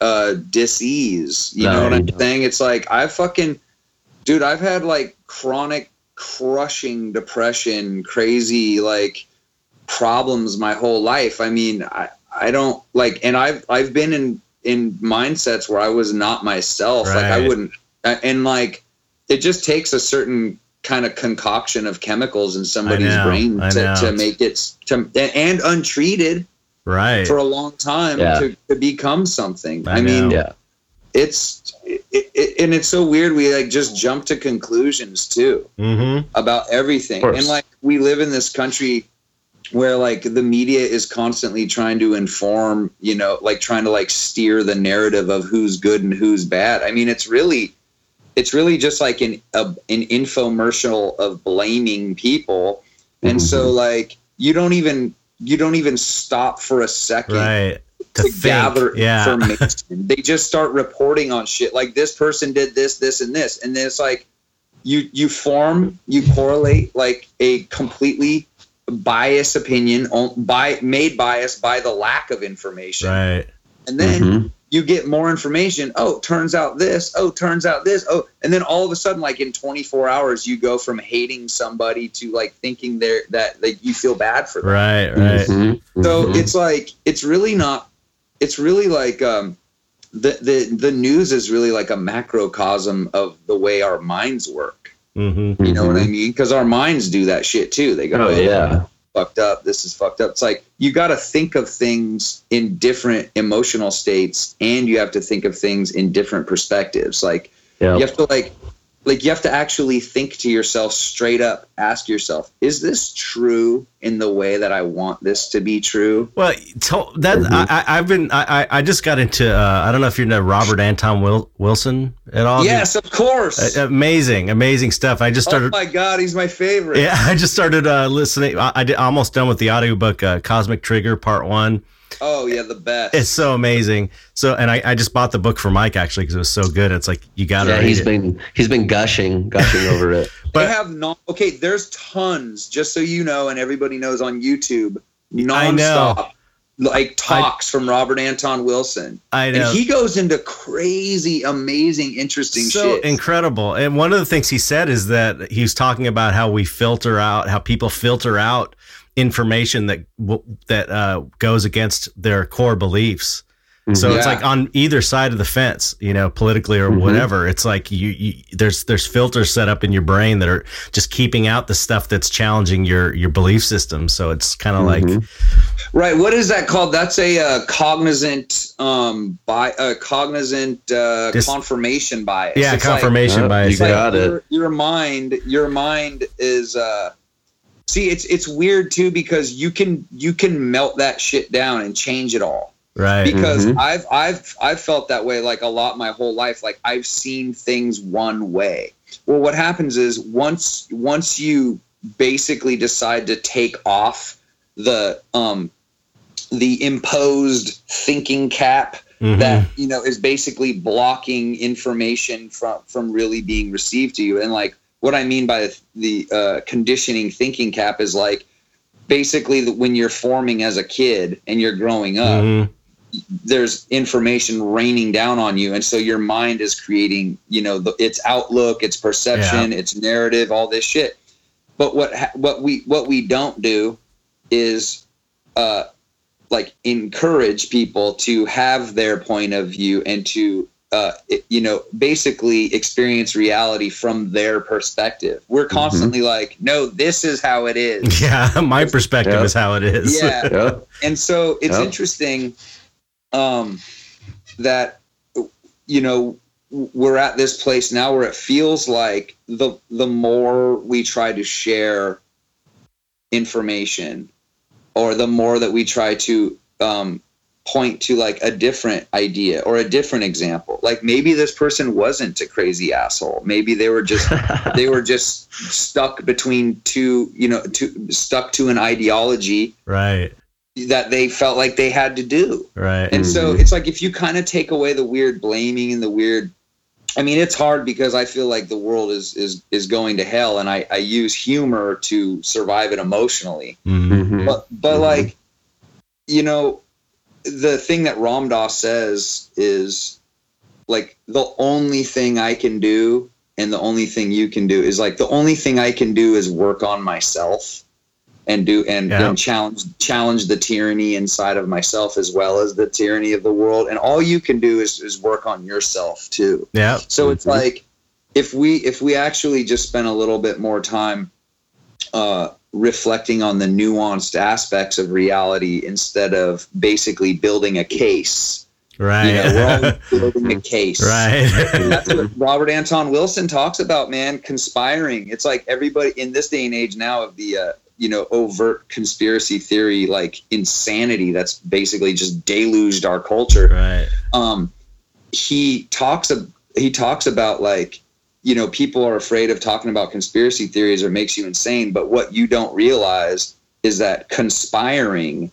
uh disease. You No, know what I'm don't. saying? It's like I fucking dude, I've had like chronic crushing depression, crazy like problems my whole life. I mean, I I don't like and I've I've been in in mindsets where I was not myself. Like I wouldn't and like it just takes a certain kind of concoction of chemicals in somebody's know, brain to, to make it to and untreated right for a long time Yeah. to, to become something. I I, mean. Yeah. it's it, it, and it's so weird. We like just jump to conclusions too mm-hmm about everything, and like we live in this country where like the media is constantly trying to inform, you know, like trying to like steer the narrative of who's good and who's bad. I mean, it's really it's really just like an a, an infomercial of blaming people. And so Mm-hmm. like you don't even you don't even stop for a second Right. To, to gather yeah. information. they just start reporting on shit like this person did this, this, and this, and then it's like you you form you correlate like a completely biased opinion on, by made biased by the lack of information, Right. and then Mhm. you get more information. Oh, turns out this. Oh, turns out this. Oh, and then all of a sudden, like in 24 hours, you go from hating somebody to like thinking they're that like you feel bad for them. Right. Right. Mhm. So Mhm. it's like it's really not. It's really like um, the the the news is really like a macrocosm of the way our minds work. Mm-hmm. You know what I mean? Because our minds do that shit too. They go, Oh yeah. fucked up. This is fucked up. It's like you got to think of things in different emotional states, and you have to think of things in different perspectives. Like Yeah. you have to like like you have to actually think to yourself straight up ask yourself is this true in the way that i want this to be true Well, that Mhm. I, I, I've been I, I- I just got into uh, I don't know if you know Robert Anton Wil, Wilson at all. yes of course Uh, amazing, amazing stuff. I just started oh my god he's my favorite yeah, [laughs] I just started uh, listening. I, I did almost done with the audiobook uh, Cosmic Trigger Part One. Oh yeah the best It's so amazing. So, and I, I just bought the book for Mike actually because it was so good. It's like you got to Yeah, read he's it. been he's been gushing gushing over it. [laughs] they but- have non okay there's tons just so you know and everybody knows on youtube I know. nonstop like talks from robert anton wilson I know. and he goes into crazy amazing interesting so shit incredible. And one of the things he said is that he was talking about how we filter out, how people filter out information that that uh, goes against their core beliefs. So it's like on either side of the fence, you know, politically or Mhm. whatever. It's like you, you there's there's filters set up in your brain that are just keeping out the stuff that's challenging your your belief system. So it's kind of like Mhm. Right. What is that called? That's a uh, cognizant um by uh, cognizant uh, Dis- confirmation bias. yeah, It's confirmation Uh, bias. it's like got it. your, your mind. Your mind is. uh See, it's it's weird too because you can you can melt that shit down and change it all. right. Because Mhm. I've I've I've felt that way like a lot my whole life. Like I've seen things one way. Well, what happens is once once you basically decide to take off the um the imposed thinking cap Mhm. that you know is basically blocking information from from really being received to you and like what i mean by the uh, conditioning thinking cap is like basically that when you're forming as a kid and you're growing up Mhm. there's information raining down on you. And so your mind is creating you know the, its outlook its perception its narrative all this shit. But what ha- what we what we don't do is uh like encourage people to have their point of view and to uh you know basically experience reality from their perspective. We're constantly like no this is how it is. [laughs] Yeah, my perspective is how it is. [laughs] yeah. And so it's interesting um, that you know we're at this place now where it feels like the the more we try to share information or the more that we try to um, point to like a different idea or a different example like maybe this person wasn't a crazy asshole maybe they were just [laughs] they were just stuck between two you know two stuck to an ideology Right. that they felt like they had to do. Right. And so Mhm. it's like if you kind of take away the weird blaming and the weird I mean it's hard because I feel like the world is is is going to hell and I I use humor to survive it emotionally. Mhm. Mhm. But but Mhm. like you know the thing that Ram Dass says is like the only thing I can do and the only thing you can do is like the only thing I can do is work on myself and do and, Yeah. and challenge challenge the tyranny inside of myself as well as the tyranny of the world and all you can do is is work on yourself too Yeah. so it's Mhm. like if we if we actually just spend a little bit more time uh, reflecting on the nuanced aspects of reality instead of basically building a case Right. You know, we're always [laughs] building a case. right. That's what Robert Anton Wilson talks about, man. Conspiring. It's like everybody in this day and age now of the uh, you know overt conspiracy theory, like insanity. That's basically just deluged our culture. right. Um, he talks. He talks about like you know people are afraid of talking about conspiracy theories or makes you insane. But what you don't realize is that conspiring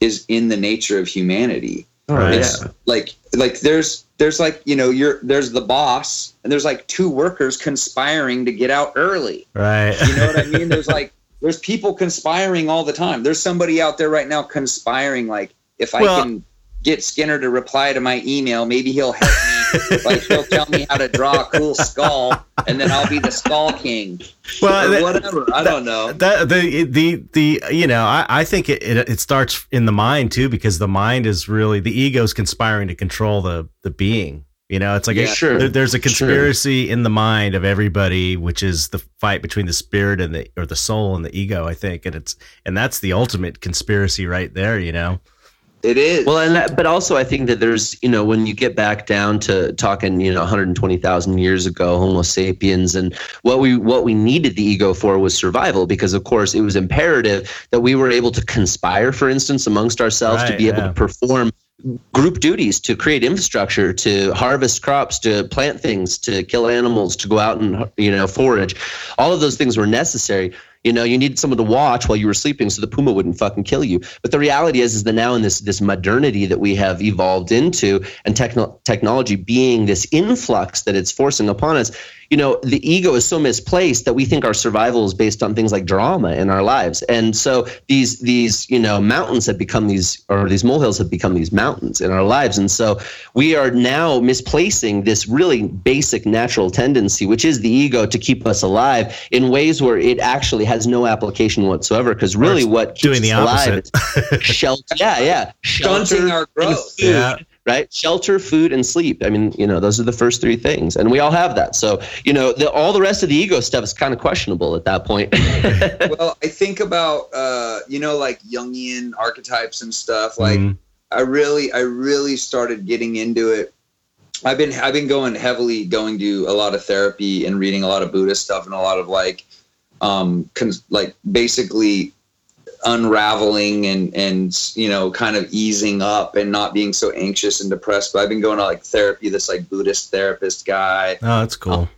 is in the nature of humanity oh, Right. it's like like there's there's like you know you're there's the boss and there's like two workers conspiring to get out early Right. you know what i mean there's [laughs] like there's people conspiring all the time there's somebody out there right now conspiring like if i can get skinner to reply to my email maybe he'll help like he'll tell me how to draw a cool skull and then i'll be the skull king Well, that- whatever i don't know that the the the you know I, I think it, it it starts in the mind too because the mind is really the ego is conspiring to control the the being you know it's like Yeah. a, Sure. there- there's a Sure. conspiracy in the mind of everybody which is the fight between the spirit and the or the soul and the ego i think and it's and that's the ultimate conspiracy right there you know it is Well, and that, but also I think that there's, you know, when you get back down to talking, you know, 120,000 years ago, Homo sapiens, and what we what we needed the ego for was survival, because of course it was imperative that we were able to conspire, for instance, amongst ourselves to Right, be able yeah. to perform group duties to create infrastructure to harvest crops to plant things to kill animals to go out and you know forage. All of those things were necessary. You know you needed someone to watch while you were sleeping so the puma wouldn't fucking kill you. But the reality is is that now in this this modernity that we have evolved into and techno- technology being this influx that it's forcing upon us you know the ego is so misplaced that we think our survival is based on things like drama in our lives. And so these these you know mountains have become these or these molehills have become these mountains in our lives. And so we are now misplacing this really basic natural tendency which is the ego to keep us alive in ways where it actually has no application whatsoever because really it's what keeps doing the us alive is shelter. Yeah yeah. Stunting our growth. Yeah. Right? Shelter, food, and sleep. I mean, you know, those are the first three things, and we all have that. So, you know, the, all the rest of the ego stuff is kind of questionable at that point. [laughs] well, I think about uh, you know, like Jungian archetypes and stuff. Like Mhm. I really, I really started getting into it. I've been I've been going heavily going to a lot of therapy and reading a lot of Buddhist stuff and a lot of like um cons- like basically unraveling and and you know kind of easing up and not being so anxious and depressed but i've been going to like therapy this like buddhist therapist guy oh that's cool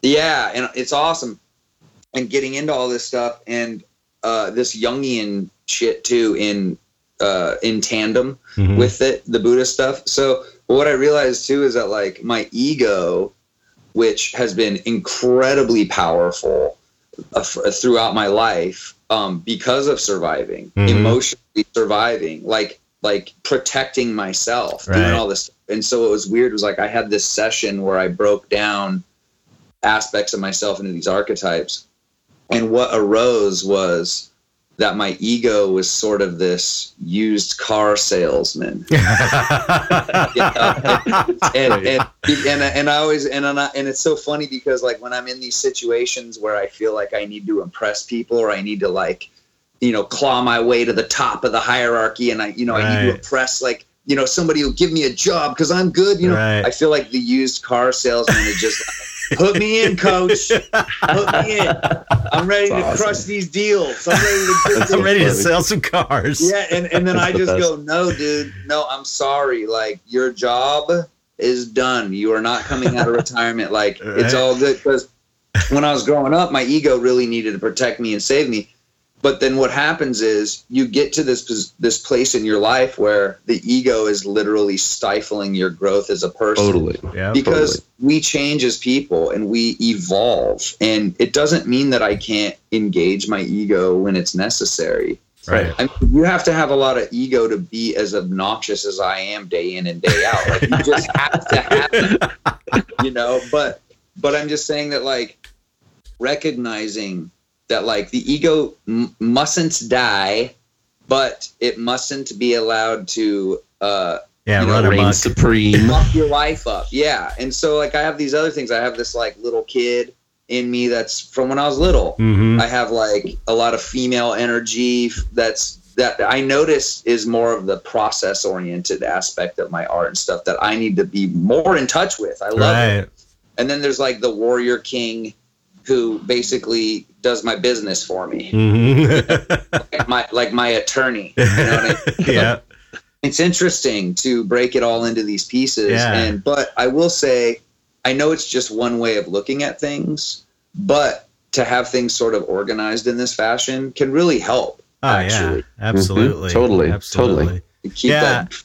yeah, and it's awesome. And getting into all this stuff and uh, this Jungian shit too in uh, in tandem Mhm. with it, the Buddhist stuff. So what I realized too is that like my ego, which has been incredibly powerful uh, throughout my life, um, because of surviving, Mhm. emotionally surviving, like like protecting myself, doing all this. And so what was weird was like I had this session where I broke down aspects of myself into these archetypes. And what arose was that my ego was sort of this used car salesman. [laughs] and, and, and, and I always and I, and it's so funny because like when I'm in these situations where I feel like I need to impress people or I need to like you know claw my way to the top of the hierarchy and I you know I need to impress like you know somebody will give me a job because I'm good you know Right. I feel like the used car salesman is just put me in coach put me in [laughs] I'm ready That's to awesome. crush these deals I'm ready to do i'm ready to sell some cars Yeah, and, and then I That's the just best. go, no, dude, no, I'm sorry. Like your job is done. You are not coming out of [laughs] retirement. Like it's all good. Because when I was growing up, my ego really needed to protect me and save me. But then what happens is you get to this this place in your life where the ego is literally stifling your growth as a person totally. yeah because we change as people and we evolve and it doesn't mean that i can't engage my ego when it's necessary right I mean, you have to have a lot of ego to be as obnoxious as I am day in and day out. Like you just [laughs] have to have it, you know. But but I'm just saying that like recognizing that like the ego m- mustn't die, but it mustn't be allowed to uh, yeah you know, run Reign amok supreme. [laughs] fuck your life up. Yeah, and so like I have these other things. I have this like little kid in me that's from when I was little. hmm I have like a lot of female energy that's that I notice is more of the process oriented aspect of my art and stuff that I need to be more in touch with. I love right. it. And then there's like the warrior king who basically does my business for me. Mhm. like my like my attorney. You know I mean? [laughs] yeah. it's interesting to break it all into these pieces Yeah. and but i will say i know it's just one way of looking at things but to have things sort of organized in this fashion can really help Oh actually yeah. Absolutely. Mhm. Totally. Absolutely. Totally. keep Yeah. that Yeah,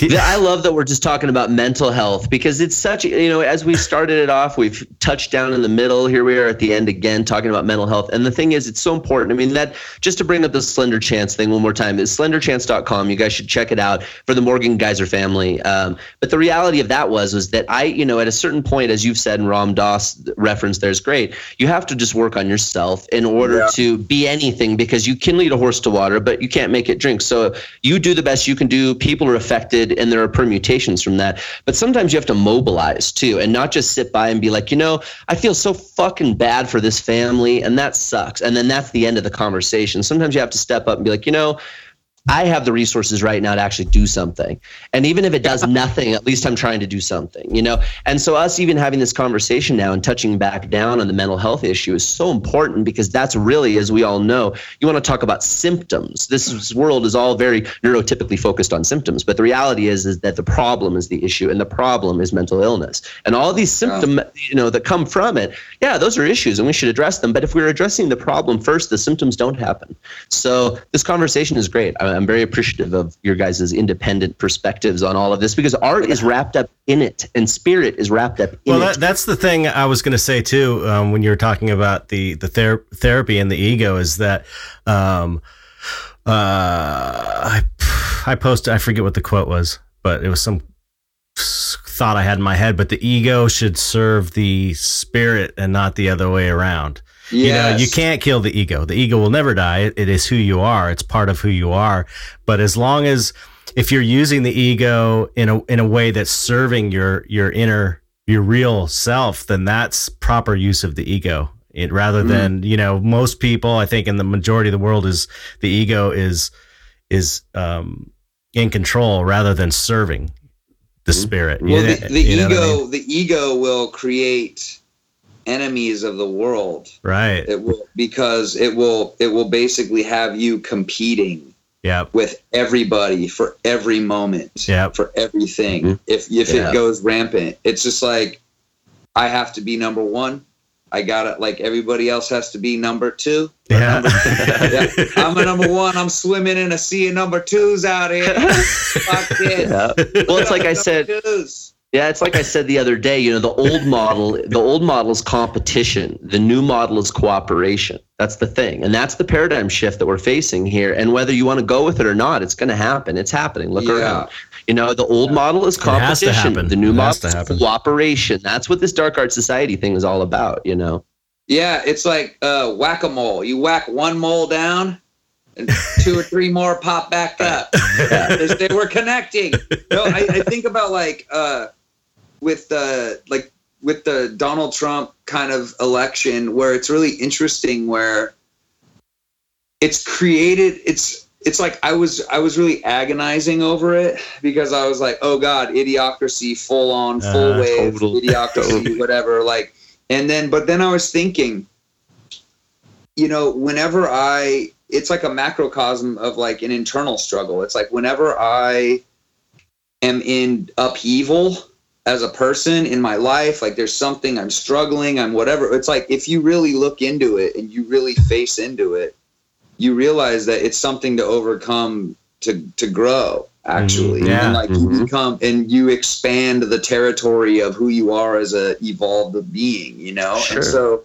I [laughs] love that we're just talking about mental health because it's such, you know, as we started it off, we've touched down in the middle. Here we are at the end again, talking about mental health. And the thing is, it's so important. I mean, that just to bring up the Slender Chance thing one more time is slenderchance.com. You guys should check it out for the Morgan Geyser family. Um, but the reality of that was, was that I, you know, at a certain point, as you've said, and Ram Dass reference there is great. You have to just work on yourself in order Yeah. to be anything because you can lead a horse to water, but you can't make it drink. So you do the best you can do. People are affected, and there are permutations from that. But sometimes you have to mobilize too, and not just sit by and be like, you know, I feel so fucking bad for this family, and that sucks. And then that's the end of the conversation. Sometimes you have to step up and be like, you know. I have the resources right now to actually do something. And even if it does nothing, at least I'm trying to do something, you know? And so, us even having this conversation now and touching back down on the mental health issue is so important because that's really, as we all know, you want to talk about symptoms. This world is all very neurotypically focused on symptoms, but the reality is, is that the problem is the issue and the problem is mental illness. And all these symptoms, you know, that come from it, yeah, those are issues and we should address them. But if we're addressing the problem first, the symptoms don't happen. So this conversation is great. I- I'm very appreciative of your guys' independent perspectives on all of this because art is wrapped up in it and spirit is wrapped up in Well, it. that, that's the thing I was going to say too. Um, when you were talking about the the ther- therapy and the ego, is that um, uh, I I posted. I forget what the quote was, but it was some thought I had in my head. But the ego should serve the spirit and not the other way around. You know, you can't kill the ego. The ego will never die. It, is who you are. It's part of who you are. But as long as if you're using the ego in a in a way that's serving your your inner your real self, then that's proper use of the ego. It rather Mm. than you know most people, I think in the majority of the world is the ego is is um, in control rather than serving the spirit. well You the, know- the you ego I mean? the ego will create enemies of the world right? it will because it will it will basically have you competing Yeah, with everybody for every moment Yeah. for everything Mhm. if if Yeah. it goes rampant it's just like i have to be number one i got it like everybody else has to be number two yeah. [laughs] yeah, i'm a number one i'm swimming in a sea of number twos out here [laughs] Fuck it. Yeah. Well, it's like I said, twos. Yeah, it's like I said the other day, you know, the old model, the old model is competition. The new model is cooperation. That's the thing. And that's the paradigm shift that we're facing here. And whether you want to go with it or not, it's going to happen. It's happening. Look Yeah. around. You know, the old model is It has to competition. happen. The new It model is cooperation. That's what this dark art society thing is all about, you know. Yeah, it's like uh, whack a mole. You whack one mole down, and two or three more pop back [laughs] up. As they were connecting. No, I, I think about like uh, with the like with the Donald Trump kind of election, where it's really interesting, where it's created. It's it's like I was I was really agonizing over it because I was like, oh god, idiocracy, full on, full Uh, wave, total- [laughs] idiocracy, whatever. Like, and then but then I was thinking, you know, whenever I, it's like a macrocosm of like an internal struggle. It's like whenever I am in upheaval as a person in my life, like there's something I'm struggling, I'm whatever. It's like if you really look into it and you really face into it, you realize that it's something to overcome to to grow actually Mhm. Yeah. and like you Mhm. become and you expand the territory of who you are as a evolved being you know Sure. and so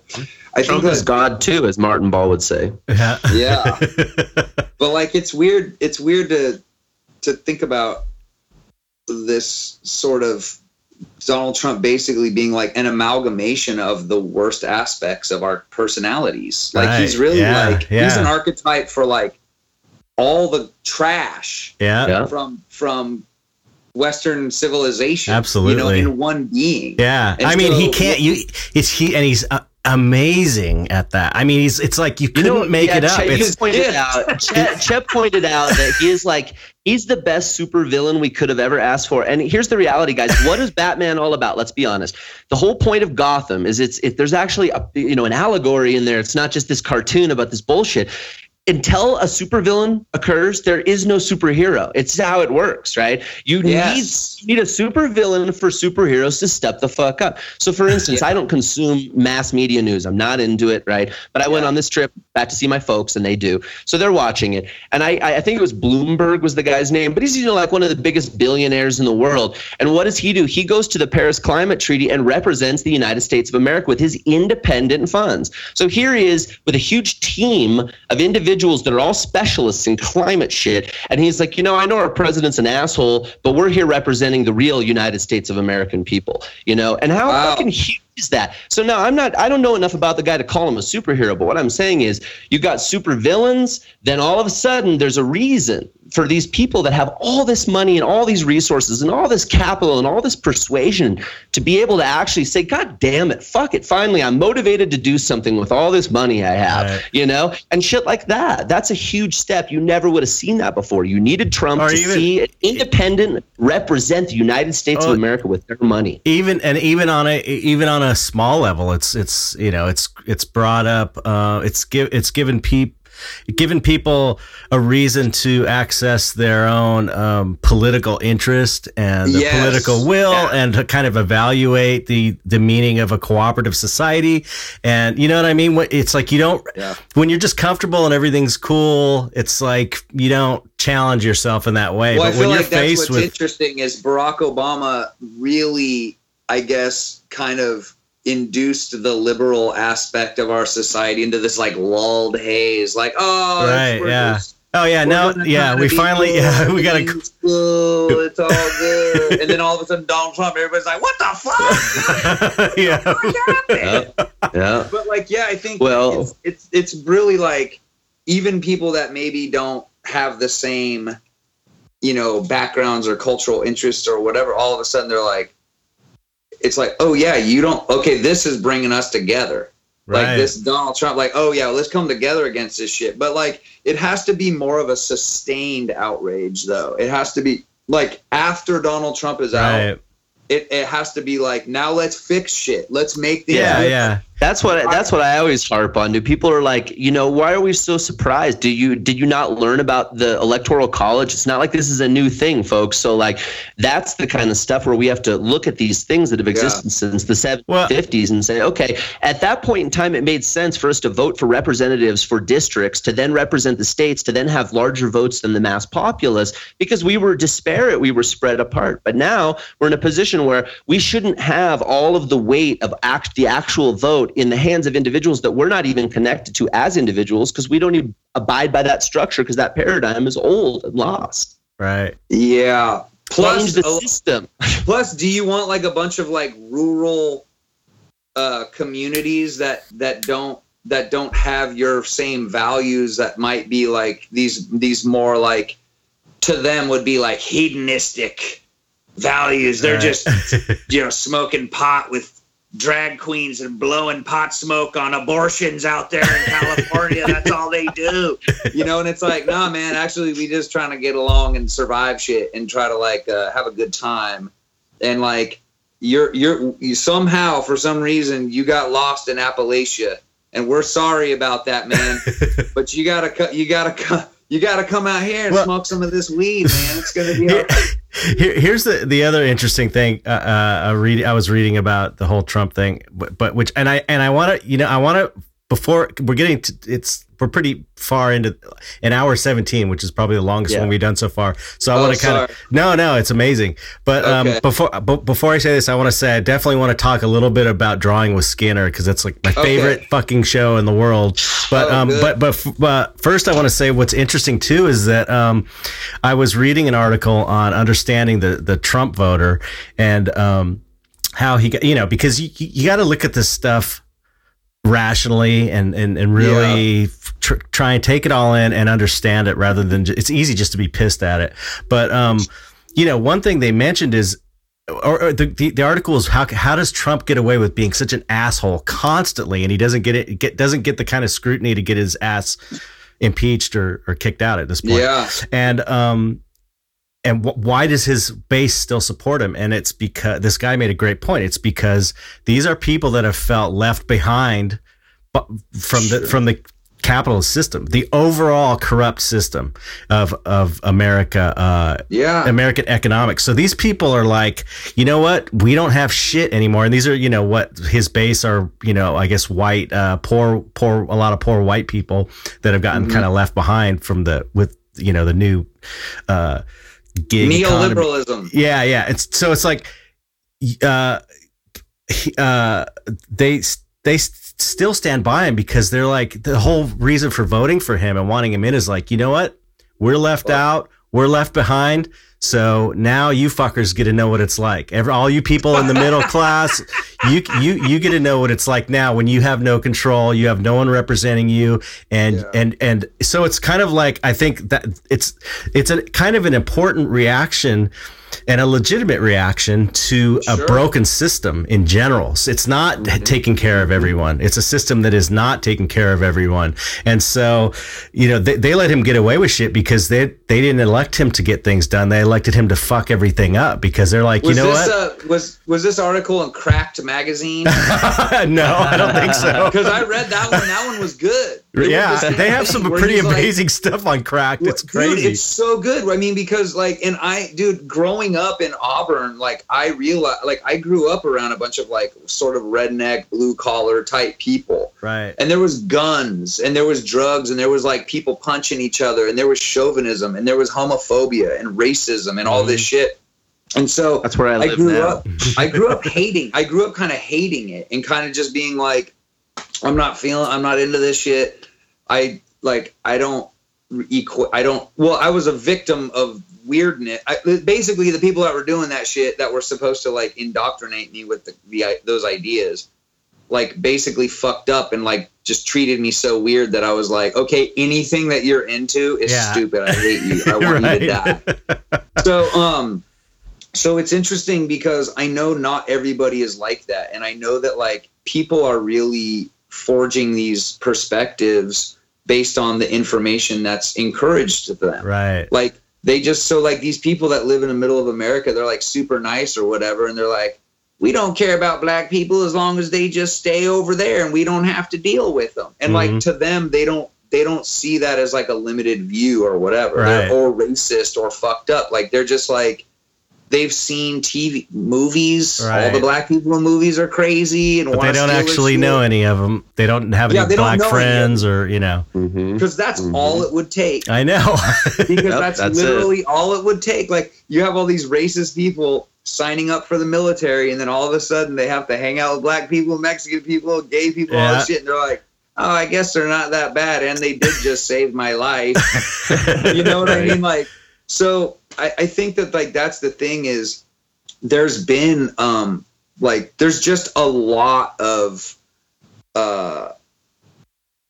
i Trump think is that, God too, as Martin Ball would say. yeah. yeah [laughs] but like it's weird it's weird to to think about this sort of donald trump basically being like an amalgamation of the worst aspects of our personalities like he's really Yeah, like he's an archetype for like all the trash yeah. Yeah. from from western civilization Absolutely, you know in one being Yeah, And I mean, he can't. You, it's he, and he's uh, amazing at that. I mean, he's it's like you couldn't You know, make yeah, it up. Chet, It's, you pointed out. [laughs] Chet, Chet pointed out that he is like he's the best super villain we could have ever asked for. And here's the reality, guys. [laughs] What is Batman all about? Let's be honest. The whole point of Gotham is it's if there's actually a you know an allegory in there. It's not just this cartoon about this bullshit. Until a supervillain occurs, there is no superhero. It's how it works, right? You Yes. need you need a supervillain for superheroes to step the fuck up. So, for [laughs] instance, I don't consume mass media news. I'm not into it, right? But I went on this trip back to see my folks, and they do. So they're watching it, and I I think it was Bloomberg was the guy's name, but he's you know like one of the biggest billionaires in the world. And what does he do? He goes to the Paris Climate Treaty and represents the United States of America with his independent funds. So here he is with a huge team of individuals that are all specialists in climate shit, and he's like, you know, I know our president's an asshole, but we're here representing the real United States of American people. You know, and how Wow. fucking huge is that? So now I'm not I don't know enough about the guy to call him a superhero, but what I'm saying is you got super villains, then all of a sudden there's a reason for these people that have all this money and all these resources and all this capital and all this persuasion to be able to actually say, God damn it, fuck it. Finally, I'm motivated to do something with all this money I have, Right. you know, and shit like that. That's a huge step. You never would have seen that before. You needed Trump Or to even- see an independent represent the United States Oh. of America with their money. even and even on a even on a small level it's it's you know it's it's brought up uh it's give it's given people given people a reason to access their own um, political interest and the Yes. political will Yeah. and to kind of evaluate the the meaning of a cooperative society and you know what i mean it's like you don't Yeah. when you're just comfortable and everything's cool it's like you don't challenge yourself in that way Well, I but feel when you're like that's faced what's with interesting is Barack Obama really, I guess, kind of induced the liberal aspect of our society into this like lulled haze, like, oh, Right, yeah. just- oh yeah we're now yeah we finally cool, yeah [laughs] we gotta everything's cool, it's all [laughs] good, and then all of a sudden Donald Trump, everybody's like, what the fuck? [laughs] yeah. What happened? Yeah. but like yeah i think Well- it's, it's it's really like even people that maybe don't have the same you know backgrounds or cultural interests or whatever all of a sudden they're like it's like oh yeah you don't okay this is bringing us together Right. like this donald trump like oh yeah let's come together against this shit but like it has to be more of a sustained outrage though it has to be like after donald trump is out Right. It, it has to be like now let's fix shit let's make things Yeah, look yeah. That's what that's what I always harp on. Do people are like, you know, why are we so surprised? Do you did you not learn about the electoral college? It's not like this is a new thing, folks. So like that's the kind of stuff where we have to look at these things that have existed since the Well- and say, okay, at that point in time it made sense for us to vote for representatives for districts to then represent the states to then have larger votes than the mass populace because we were disparate, we were spread apart. But now we're in a position where we shouldn't have all of the weight of act the actual vote in the hands of individuals that we're not even connected to as individuals because we don't even abide by that structure because that paradigm is old and lost. Right. yeah Change plus the system. [laughs] Plus, do you want like a bunch of like rural uh, communities that that don't that don't have your same values that might be like these these more like to them would be like hedonistic values. They're just [laughs] you know smoking pot with drag queens and blowing pot smoke on abortions out there in California. That's all they do. You know, and it's like, nah, man, actually we just trying to get along and survive shit and try to like uh, have a good time. And like you're you're you somehow for some reason you got lost in Appalachia and we're sorry about that, man. [laughs] but you gotta co- you gotta co- you gotta come out here and Well- smoke some of this weed, man. It's gonna be [laughs] all Here, right. Here- here's the the other interesting thing. Uh, uh, I read. I was reading about the whole Trump thing, but, but which and I and I want to. You know, I want to before we're getting to it's we're pretty far into an hour 17 which is probably the longest Yeah. one we've done so far so i Oh, want to kind of no no it's amazing but um before b- before i say this i want to say i definitely want to talk a little bit about drawing with skinner because it's like my Okay. favorite fucking show in the world but Oh, um good. but but but first i want to say what's interesting too is that um i was reading an article on understanding the the trump voter and um how he got you know because you you got to look at this stuff rationally and and, and really tr- try and take it all in and understand it rather than ju- it's easy just to be pissed at it but um you know one thing they mentioned is or, or the, the the article is how how does Trump get away with being such an asshole constantly, and he doesn't get it get doesn't get the kind of scrutiny to get his ass impeached or, or kicked out at this point. Yeah. And um, and wh- why does his base still support him? And it's because this guy made a great point. It's because these are people that have felt left behind from the from the capitalist system, the overall corrupt system of of America, uh, Yeah. American economics. So these people are like, you know what? We don't have shit anymore. And these are, you know, what his base are, you know, I guess white, uh, poor, poor, a lot of poor white people that have gotten kind of left behind from the with, you know, the new uh, gig economy. Neoliberalism. Yeah, yeah. It's so it's like, uh, uh, they they still stand by him because they're like the whole reason for voting for him and wanting him in is like, you know what? We're left out. We're left behind. So now you fuckers get to know what it's like. Every, all you people in the middle [laughs] class, you you you get to know what it's like now when you have no control, you have no one representing you, and Yeah. and and so it's kind of like I think that it's it's a kind of an important reaction and a legitimate reaction to a broken system in general. So It's not mm-hmm. taking care of everyone. It's a system that is not taking care of everyone. And so, you know, they, they let him get away with shit because they they didn't elect him to get things done. They elected him to fuck everything up because they're like, Was you know this what? Was was this article in Cracked magazine? [laughs] no, I don't think so. [laughs] Because I read that one. That one was good. It was the Yeah, they have some pretty he's like- amazing stuff on Cracked. It's Dude, crazy. it's so good. I mean, because like, and I, dude, growing up in Auburn, like, I realized, like, I grew up around a bunch of like sort of redneck, blue collar type people, right. and there was guns, and there was drugs, and there was like people punching each other, and there was chauvinism, and there was homophobia and racism, and all this mm-hmm. shit. And so That's where I I live grew now. up. I grew up [laughs] hating. I grew up kind of hating it and kind of just being like, I'm not feeling. I'm not into this shit. I like. I don't equal. I don't. Well, I was a victim of weirdness. I, basically, the people that were doing that shit that were supposed to like indoctrinate me with the, the those ideas, like basically fucked up and like just treated me so weird that I was like, okay, anything that you're into is Yeah. stupid. I hate you. I [laughs] want you to die so um so it's interesting because i know not everybody is like that and i know that like people are really forging these perspectives based on the information that's encouraged to them Right. like they just so like these people that live in the middle of america they're like super nice or whatever and they're like we don't care about black people as long as they just stay over there and we don't have to deal with them and like Mhm. to them they don't they don't see that as like a limited view or whatever Right. Or racist or fucked up like they're just like they've seen tv movies All the black people in movies are crazy and But they don't actually shit. know any of them. They don't have Yeah, any black know any friends or, you know. Mhm. because that's all it would take I know. [laughs] because Yep, that's, that's it. literally all it would take. Like you have all these racist people signing up for the military, and then all of a sudden they have to hang out with black people, Mexican people, gay people, all this shit, and they're like, "Oh, I guess they're not that bad," and they did just [laughs] save my life. [laughs] you know what I mean? Like, so I, I think that like that's the thing is there's been um like there's just a lot of uh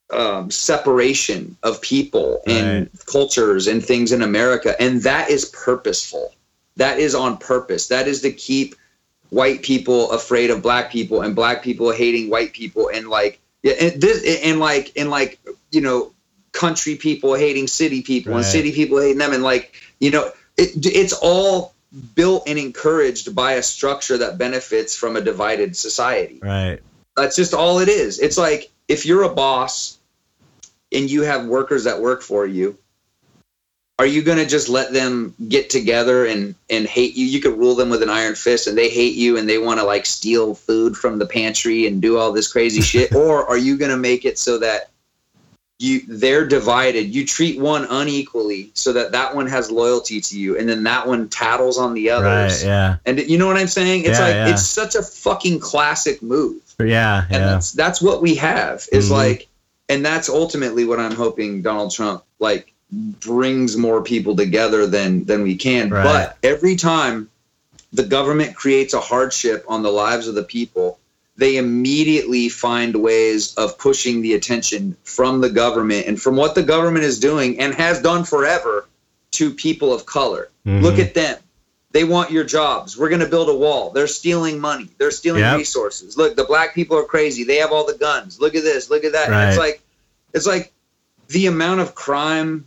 um, separation of people and cultures and things in America, and that is purposeful. That is on purpose. That is to keep white people afraid of black people and black people hating white people and like yeah, and this and like and like you know country people hating city people and city people hating them and like you know it, it's all built and encouraged by a structure that benefits from a divided society right. that's just all it is. It's like if you're a boss and you have workers that work for you, are you going to just let them get together and and hate you? You could rule them with an iron fist and they hate you and they want to like steal food from the pantry and do all this crazy shit [laughs] or are you going to make it so that you they're divided. You treat one unequally so that that one has loyalty to you and then that one tattles on the others. Right. Yeah. And you know what I'm saying? It's Yeah, like yeah. it's such a fucking classic move Yeah. and Yeah. that's that's what we have is Mhm. like and that's ultimately what i'm hoping donald trump like brings more people together than than we can Right. but every time the government creates a hardship on the lives of the people they immediately find ways of pushing the attention from the government and from what the government is doing and has done forever to people of color Mhm. look at them they want your jobs. We're going to build a wall. They're stealing money. They're stealing Yep. resources. Look, the black people are crazy. They have all the guns. Look at this. Look at that. And it's like it's like the amount of crime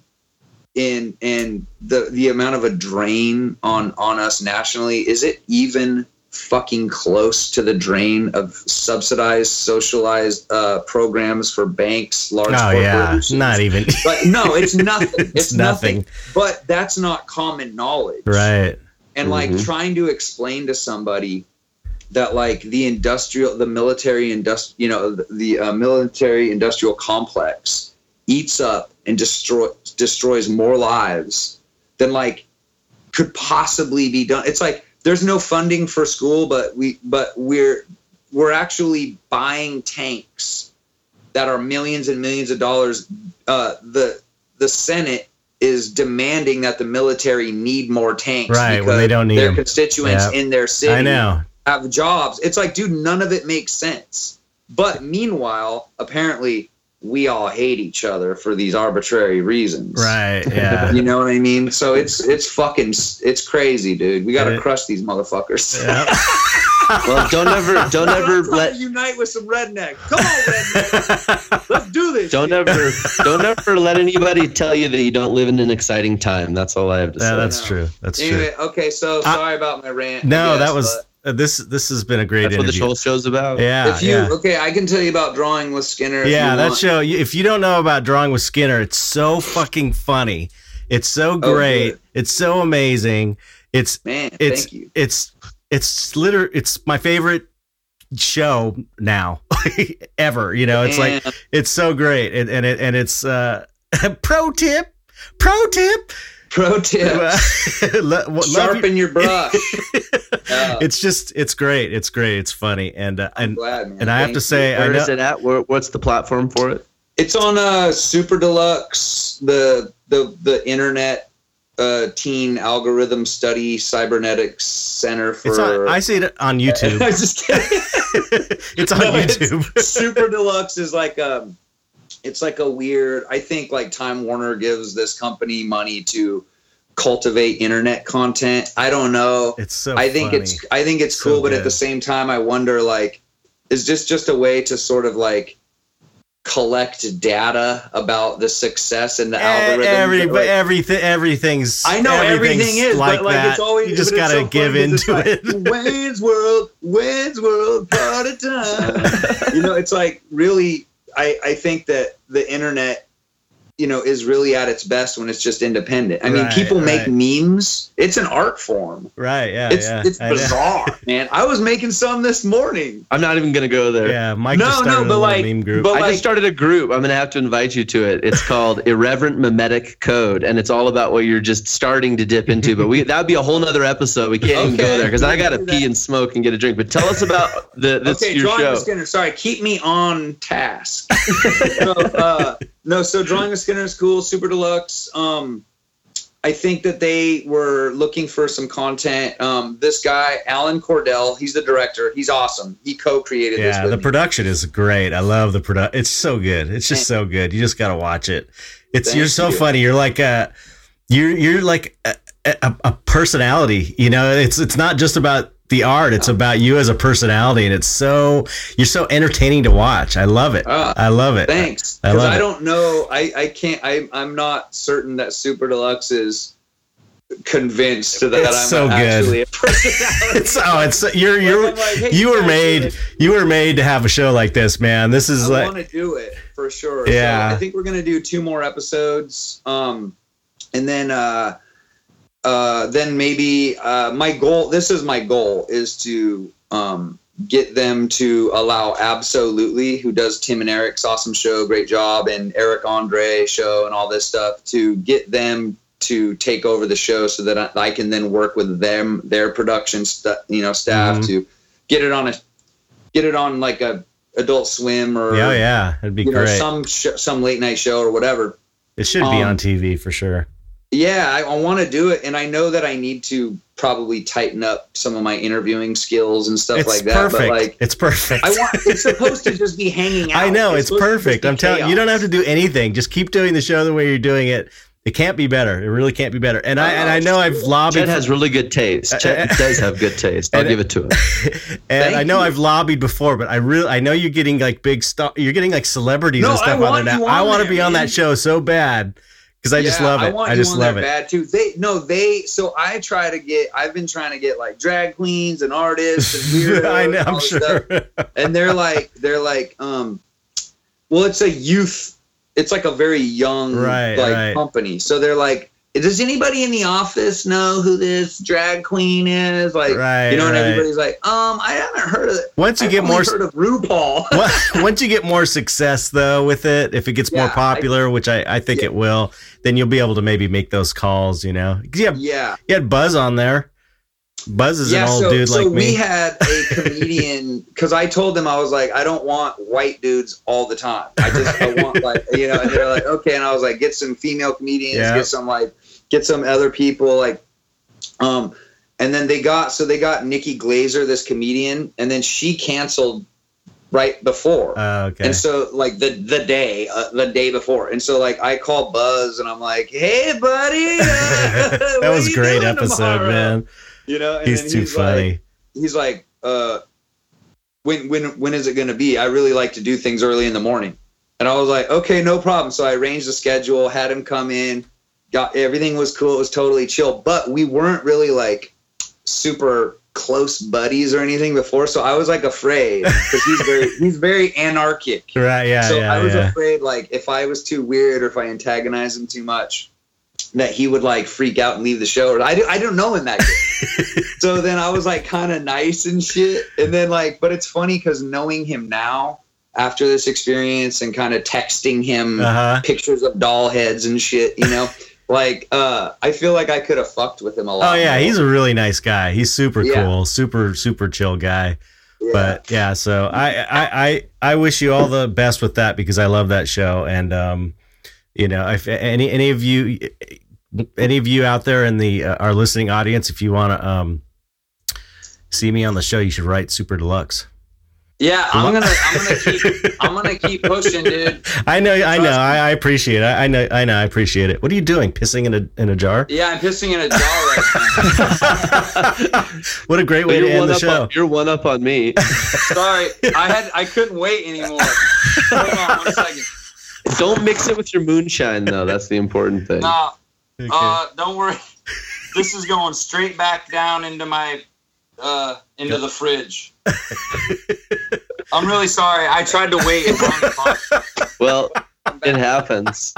in and the the amount of a drain on on us nationally is it even fucking close to the drain of subsidized socialized uh, programs for banks large Oh yeah, corporations not even. [laughs] but no it's [laughs] nothing it's, It's nothing. nothing. but that's not common knowledge right. and like Mhm. trying to explain to somebody that like the industrial the military industri- you know the, the uh, military industrial complex eats up and destroy destroys more lives than like could possibly be done it's like there's no funding for school but we but we're we're actually buying tanks that are millions and millions of dollars uh the the senate is demanding that the military need more tanks Right, when they don't need their 'em. constituents Yep. in their city I know. have jobs. It's like, dude, none of it makes sense. But meanwhile, apparently, we all hate each other for these arbitrary reasons. Right. [laughs] Yeah. You know what I mean? So it's it's fucking it's crazy, dude. We got to crush these motherfuckers. yeah. [laughs] Well, don't ever, [laughs] don't ever I'm trying let, unite with some redneck. Come on, redneck. Let's do this. don't shit. ever, don't ever let anybody tell you that you don't live in an exciting time. That's all I have to Yeah, say. that's No. true. That's true. Okay, so I- sorry about my rant. No, guess, that was but this. This has been a great That's what the interview. whole show's about. yeah. If you yeah. okay, I can tell you about drawing with Skinner. if Yeah, you that want. show. If you don't know about Drawing with Skinner, it's so fucking funny. It's so Oh, great. good. it's so amazing. It's Man, it's thank you. it's it's liter. It's my favorite show now [laughs] ever. You know, it's like it's so great, and and it and it's uh, [laughs] pro tip. Pro tip. Pro tip. [laughs] Lo- love sharpen your brush. [laughs] Yeah. it's just it's great. It's great. It's funny, and uh, and Glad, man. and I have Thank to you. say, I Where know is it at? Where, what's the platform for it? it's on uh Super Deluxe, the the the internet uh teen algorithm study cybernetics center for it's on, I see it on [laughs] YouTube. I'm just kidding. it's on No, it's- YouTube. Super Deluxe is like um it's like a weird I think like Time Warner gives this company money to cultivate internet content. I don't know. It's so. I think funny. it's I think it's So cool, but at the same time, I wonder like, is this just a way to sort of like collect data about the success and the Eh, algorithm? Every, Like, but everything, everything's. I know everything is, like but like that. it's always you just gotta so give into it's it. like, Wayne's World, Wayne's World, party time. [laughs] you know, it's like really. I I think that the internet, you know, is really at its best when it's just independent. I mean, Right, people make right. memes. It's an art form. right? Yeah, It's yeah. it's I bizarre, [laughs] man. I was making some this morning. I'm not even gonna go there. Yeah, Mike No, just no, started but a little like- meme group. but I like- just started a group. I'm gonna have to invite you to it. It's called [laughs] Irreverent Mimetic Code, and it's all about what you're just starting to dip into. But we [laughs] that'd be a whole nother episode. We can't even go there because I gotta pee and smoke and get a drink. But tell us about the this okay, your drawing show. with Skinner. Sorry, keep me on task. no, uh, no, so drawing a Skinner is cool. Super deluxe. Um, I think that they were looking for some content. Um, this guy, Alan Cordell, he's the director. He's awesome. He co-created this yeah, the me. production is great. I love the production. It's so good. It's just so good. You just gotta watch it. It's Thank you're so you. funny. You're like a, you're you're like a, a, a personality. You know, it's it's not just about the art. It's about you as a personality, and it's so you're so entertaining to watch. I love it. Ah, I love it. Thanks. I love I, don't know. I, I can't. I, I'm not certain that Super Deluxe is convinced that It's I'm so good. a [laughs] personality. It's oh, it's you're you're like, hey, you were made you were made to have a show like this, man. This is I like want to do it for sure. Yeah. So I think we're gonna do two more episodes, um, and then uh, uh, then maybe uh, my goal. This is my goal is to um, get them to allow Abso Lutely who does Tim and Eric's awesome show, great job, and Eric Andre show and all this stuff to get them to take over the show so that I, I can then work with them their production st- you know staff Mhm. to get it on a get it on like a Adult Swim or yeah, yeah, it'd be you know great. some sh- some late night show or whatever. it should be um, on TV for sure. Yeah, I, I want to do it, and I know that I need to probably tighten up some of my interviewing skills and stuff It's like that. perfect. But like, it's perfect. I want it's supposed to just be [laughs] hanging out. I know it's supposed to just perfect. I'm telling you, you don't have to do anything. Just keep doing the show the way you're doing it. It can't be better. It really can't be better. And I and I oh, know I've lobbied. Chet has really good taste. Chet [laughs] does have good taste. I'll And- give it to him. [laughs] and I know you. I've lobbied before, but I really I know you're getting like big stuff. You're getting like celebrities No, and I stuff on there now. I want to there, be on that show so bad because I just love it. I, want I you just on love it. Bad too. They no, they. So I try to get. I've been trying to get like drag queens and artists and [laughs] weirdos. I know. and I'm sure. stuff. [laughs] And they're like, they're like, um, well, it's a youth. It's like a very young Right, like right. company. So they're like, does anybody in the office know who this drag queen is? Like, Right, you know, and everybody's like, um, I haven't heard of it. Once you I've get more heard of RuPaul. [laughs] Once you get more success though with it, if it gets more Yeah, I- popular, which I, I think Yeah. it will, then you'll be able to maybe make those calls. You know, have yeah. you had Buzz on there. Buzz is yeah, an old so, dude so like we had a [laughs] comedian because I told them I was like, I don't want white dudes all the time. I just I want [laughs] like you know, and they're like, okay, and I was like, get some female comedians, Yeah. get some like get some other people like, um, and then they got so they got Nikki Glazer, this comedian, and then she canceled right before. Oh, okay. And so, like the the day, uh, the day before, and so like I call Buzz and I'm like, "Hey, buddy, uh, [laughs] that was a great episode, tomorrow?" man. You know, and He's too like- funny. he's like, uh, when when when is it going to be? I really like to do things early in the morning, and I was like, okay, no problem. So I arranged the schedule, had him come in, got everything was cool. It was totally chill, but we weren't really like super close buddies or anything before. So I was like afraid because he's very [laughs] he's very anarchic. right? Yeah, so yeah, I was yeah. afraid like if I was too weird or if I antagonized him too much, that he would like freak out and leave the show. I do, I don't know him that good. [laughs] so then I was like kind of nice and shit. And then like, but it's funny because knowing him now after this experience and kind of texting him Uh huh. pictures of doll heads and shit, you know, [laughs] like uh, I feel like I could have fucked with him a lot. Oh yeah, more. he's a really nice guy. He's super Yeah. cool, super super chill guy. Yeah. But yeah, so I, I I I wish you all the best with that because I love that show and um, you know, if any any of you any of you out there in the uh, our listening audience, if you want to um see me on the show, you should write Super Deluxe. yeah, I'm gonna I'm gonna keep I'm gonna keep [laughs] pushing, dude. I know, I know, I, I appreciate it. I, I know, I know, I appreciate it. What are you doing? Pissing in a in a jar? Yeah, I'm pissing in a jar right now. [laughs] what a great way to you're end one the up show. on, you're one up on me. Sorry, I had I couldn't wait anymore. [laughs] Hold on one second. Don't mix it with your moonshine though. That's the important thing. No, Okay. uh, don't worry. [laughs] This is going straight back down into my uh into the fridge. I'm really sorry. I tried to wait. and. Well, it happens.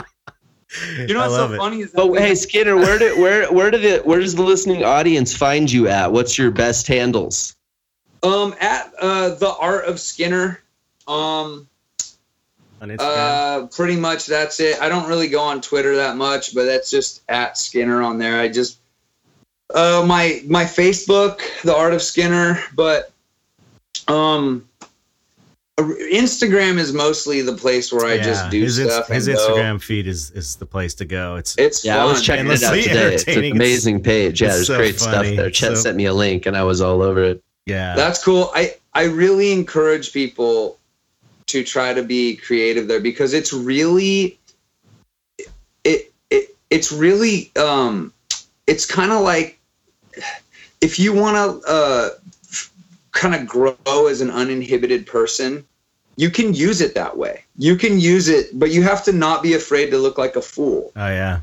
You know I what's so it. funny is that But hey, Skinner, where did where where did the where does the listening audience find you at? What's your best handles? um at uh the art of Skinner. Um On Instagram. uh pretty much that's it. I don't really go on Twitter that much, but that's just at Skinner on there. I just uh my my Facebook, the art of Skinner, but um Instagram is mostly the place where I just do his, stuff. his and go. Instagram feed is is the place to go. It's It's Yeah, I was fun. checking it out Endlessly today. It's an entertaining. amazing page. Yeah, there's so great stuff there. Chet So- sent me a link, and I was all over it. yeah. That's cool. I I really encourage people to try to be creative there because it's really it it it's really um it's kind of like if you want to uh kind of grow as an uninhibited person you can use it that way you can use it but you have to not be afraid to look like a fool oh yeah.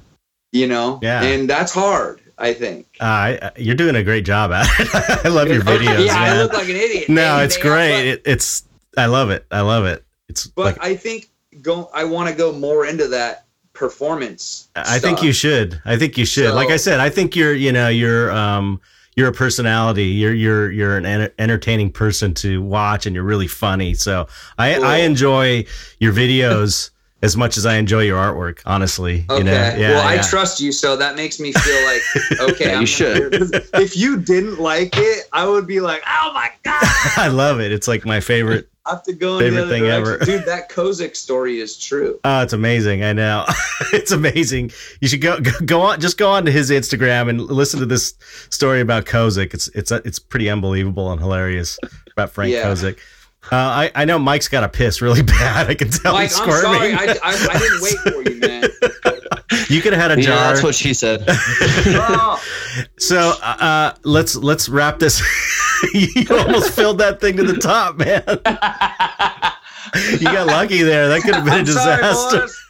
you know Yeah. and that's hard i think Uh, I, I- you're doing a great job at it. [laughs] I love your videos, [laughs] yeah i look like an idiot no, it's great. It, it's I love it. I love it. It's But like I think go. I want to go more into that performance. I think you should. I think you should. So- like I said, I think you're you know you're um you're a personality. You're you're you're an enter- entertaining person to watch, and you're really funny. So I Cool. I enjoy your videos [laughs] as much as I enjoy your artwork. Honestly, Okay. you know. Yeah, well, I yeah. trust you, so that makes me feel like [laughs] okay. Yeah, you I'm should. If you didn't like it, I would be like, oh my god, [laughs] I love it. It's like my favorite. I have to go Favorite the other thing direction. ever. Dude, that Kozik story is true. Oh, it's amazing. I know. [laughs] it's amazing. You should go, go go on just go on to his Instagram and listen to this story about Kozik. It's it's it's pretty unbelievable and hilarious about Frank Yeah. Kozik. Uh, I, I know Mike's got a piss really [laughs] bad. I can tell Mike, he's I'm sorry. I, I, I didn't wait for you, man. [laughs] you could have had a Yeah, jar. that's what she said. Oh, [laughs] so uh, let's let's wrap this. you almost filled that thing to the top, man. you got lucky there. That could have been a I'm sorry, disaster. boys.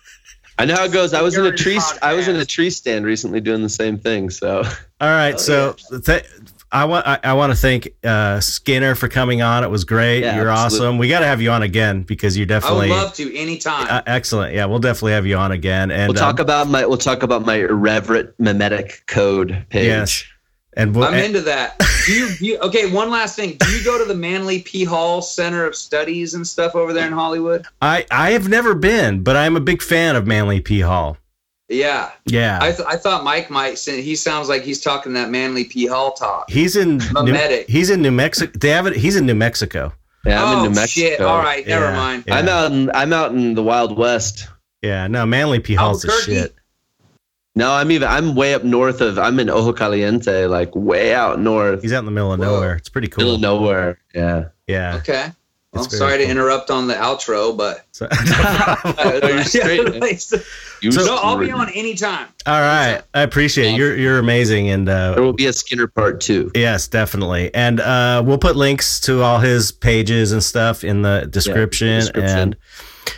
I know how it goes. I was in a During tree. I was in a tree stand recently doing the same thing. So All right, Oh, so th- I want I, I want to thank uh, Skinner for coming on. It was great. Yeah, You're absolutely. awesome. We got to have you on again because you're definitely. I would love to anytime. uh, excellent. Yeah, we'll definitely have you on again. And we'll talk um, about my. We'll talk about my irreverent mimetic code page. yes, and we'll, I'm into that. Do you, do you? [laughs] Okay, one last thing. Do you go to the Manly P. Hall Center of Studies and stuff over there in Hollywood? I I have never been, but I'm a big fan of Manly P Hall. Yeah, Yeah, I, th- I thought Mike might. Say, he sounds like he's talking that Manly P. Hall talk. he's in New, he's in New Mexico. They have it. He's in New Mexico. Yeah, I'm oh in New Mexico. shit! All right, never Yeah. mind. Yeah. I'm out. In, I'm out in the Wild West. Yeah, no, Manly P Hall's the Albuquerque? shit. No, I'm even. I'm way up north of. I'm in Ojo Caliente, like way out north, He's out in the middle of Whoa. nowhere. It's pretty cool. middle cool. of nowhere. Yeah. Yeah. Okay. Well, It's very sorry to interrupt on the outro, but [laughs] [laughs] [laughs] So- No, you're straight. You so I'll be straight. on anytime. All right, I appreciate it. You're you're amazing, and uh, There will be a Skinner part two. Yes, definitely. And uh, we'll put links to all his pages and stuff in the description. description. And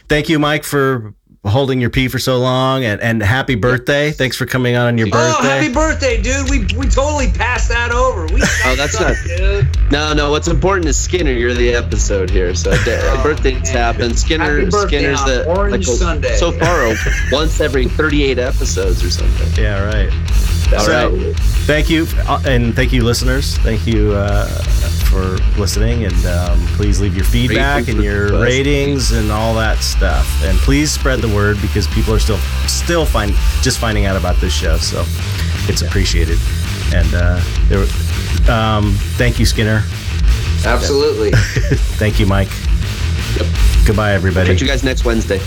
thank you, Mike, for holding your pee for so long. And, and happy birthday. Thanks for coming on on your Oh, birthday. happy birthday, dude! We we totally passed that over. We [laughs] Oh, that's suck, not- dude. No, no. What's important is Skinner. You're the episode here, so [laughs] uh, Oh, birthdays man. happen. Skinner. Happy birthday Skinner's on the Orange a- Sunday. so far [laughs] once every 38 episodes or something. yeah, right. All So- right. Thank you. uh, And thank you, listeners. Thank you uh, for listening. And um, please leave your feedback and your Ratings. ratings and all that stuff. And please spread the word because people are still still find just finding out about this show. So it's appreciated. And uh, there, um, thank you, Skinner. Absolutely. [laughs] Thank you, Mike. Goodbye, everybody. Catch you guys next Wednesday.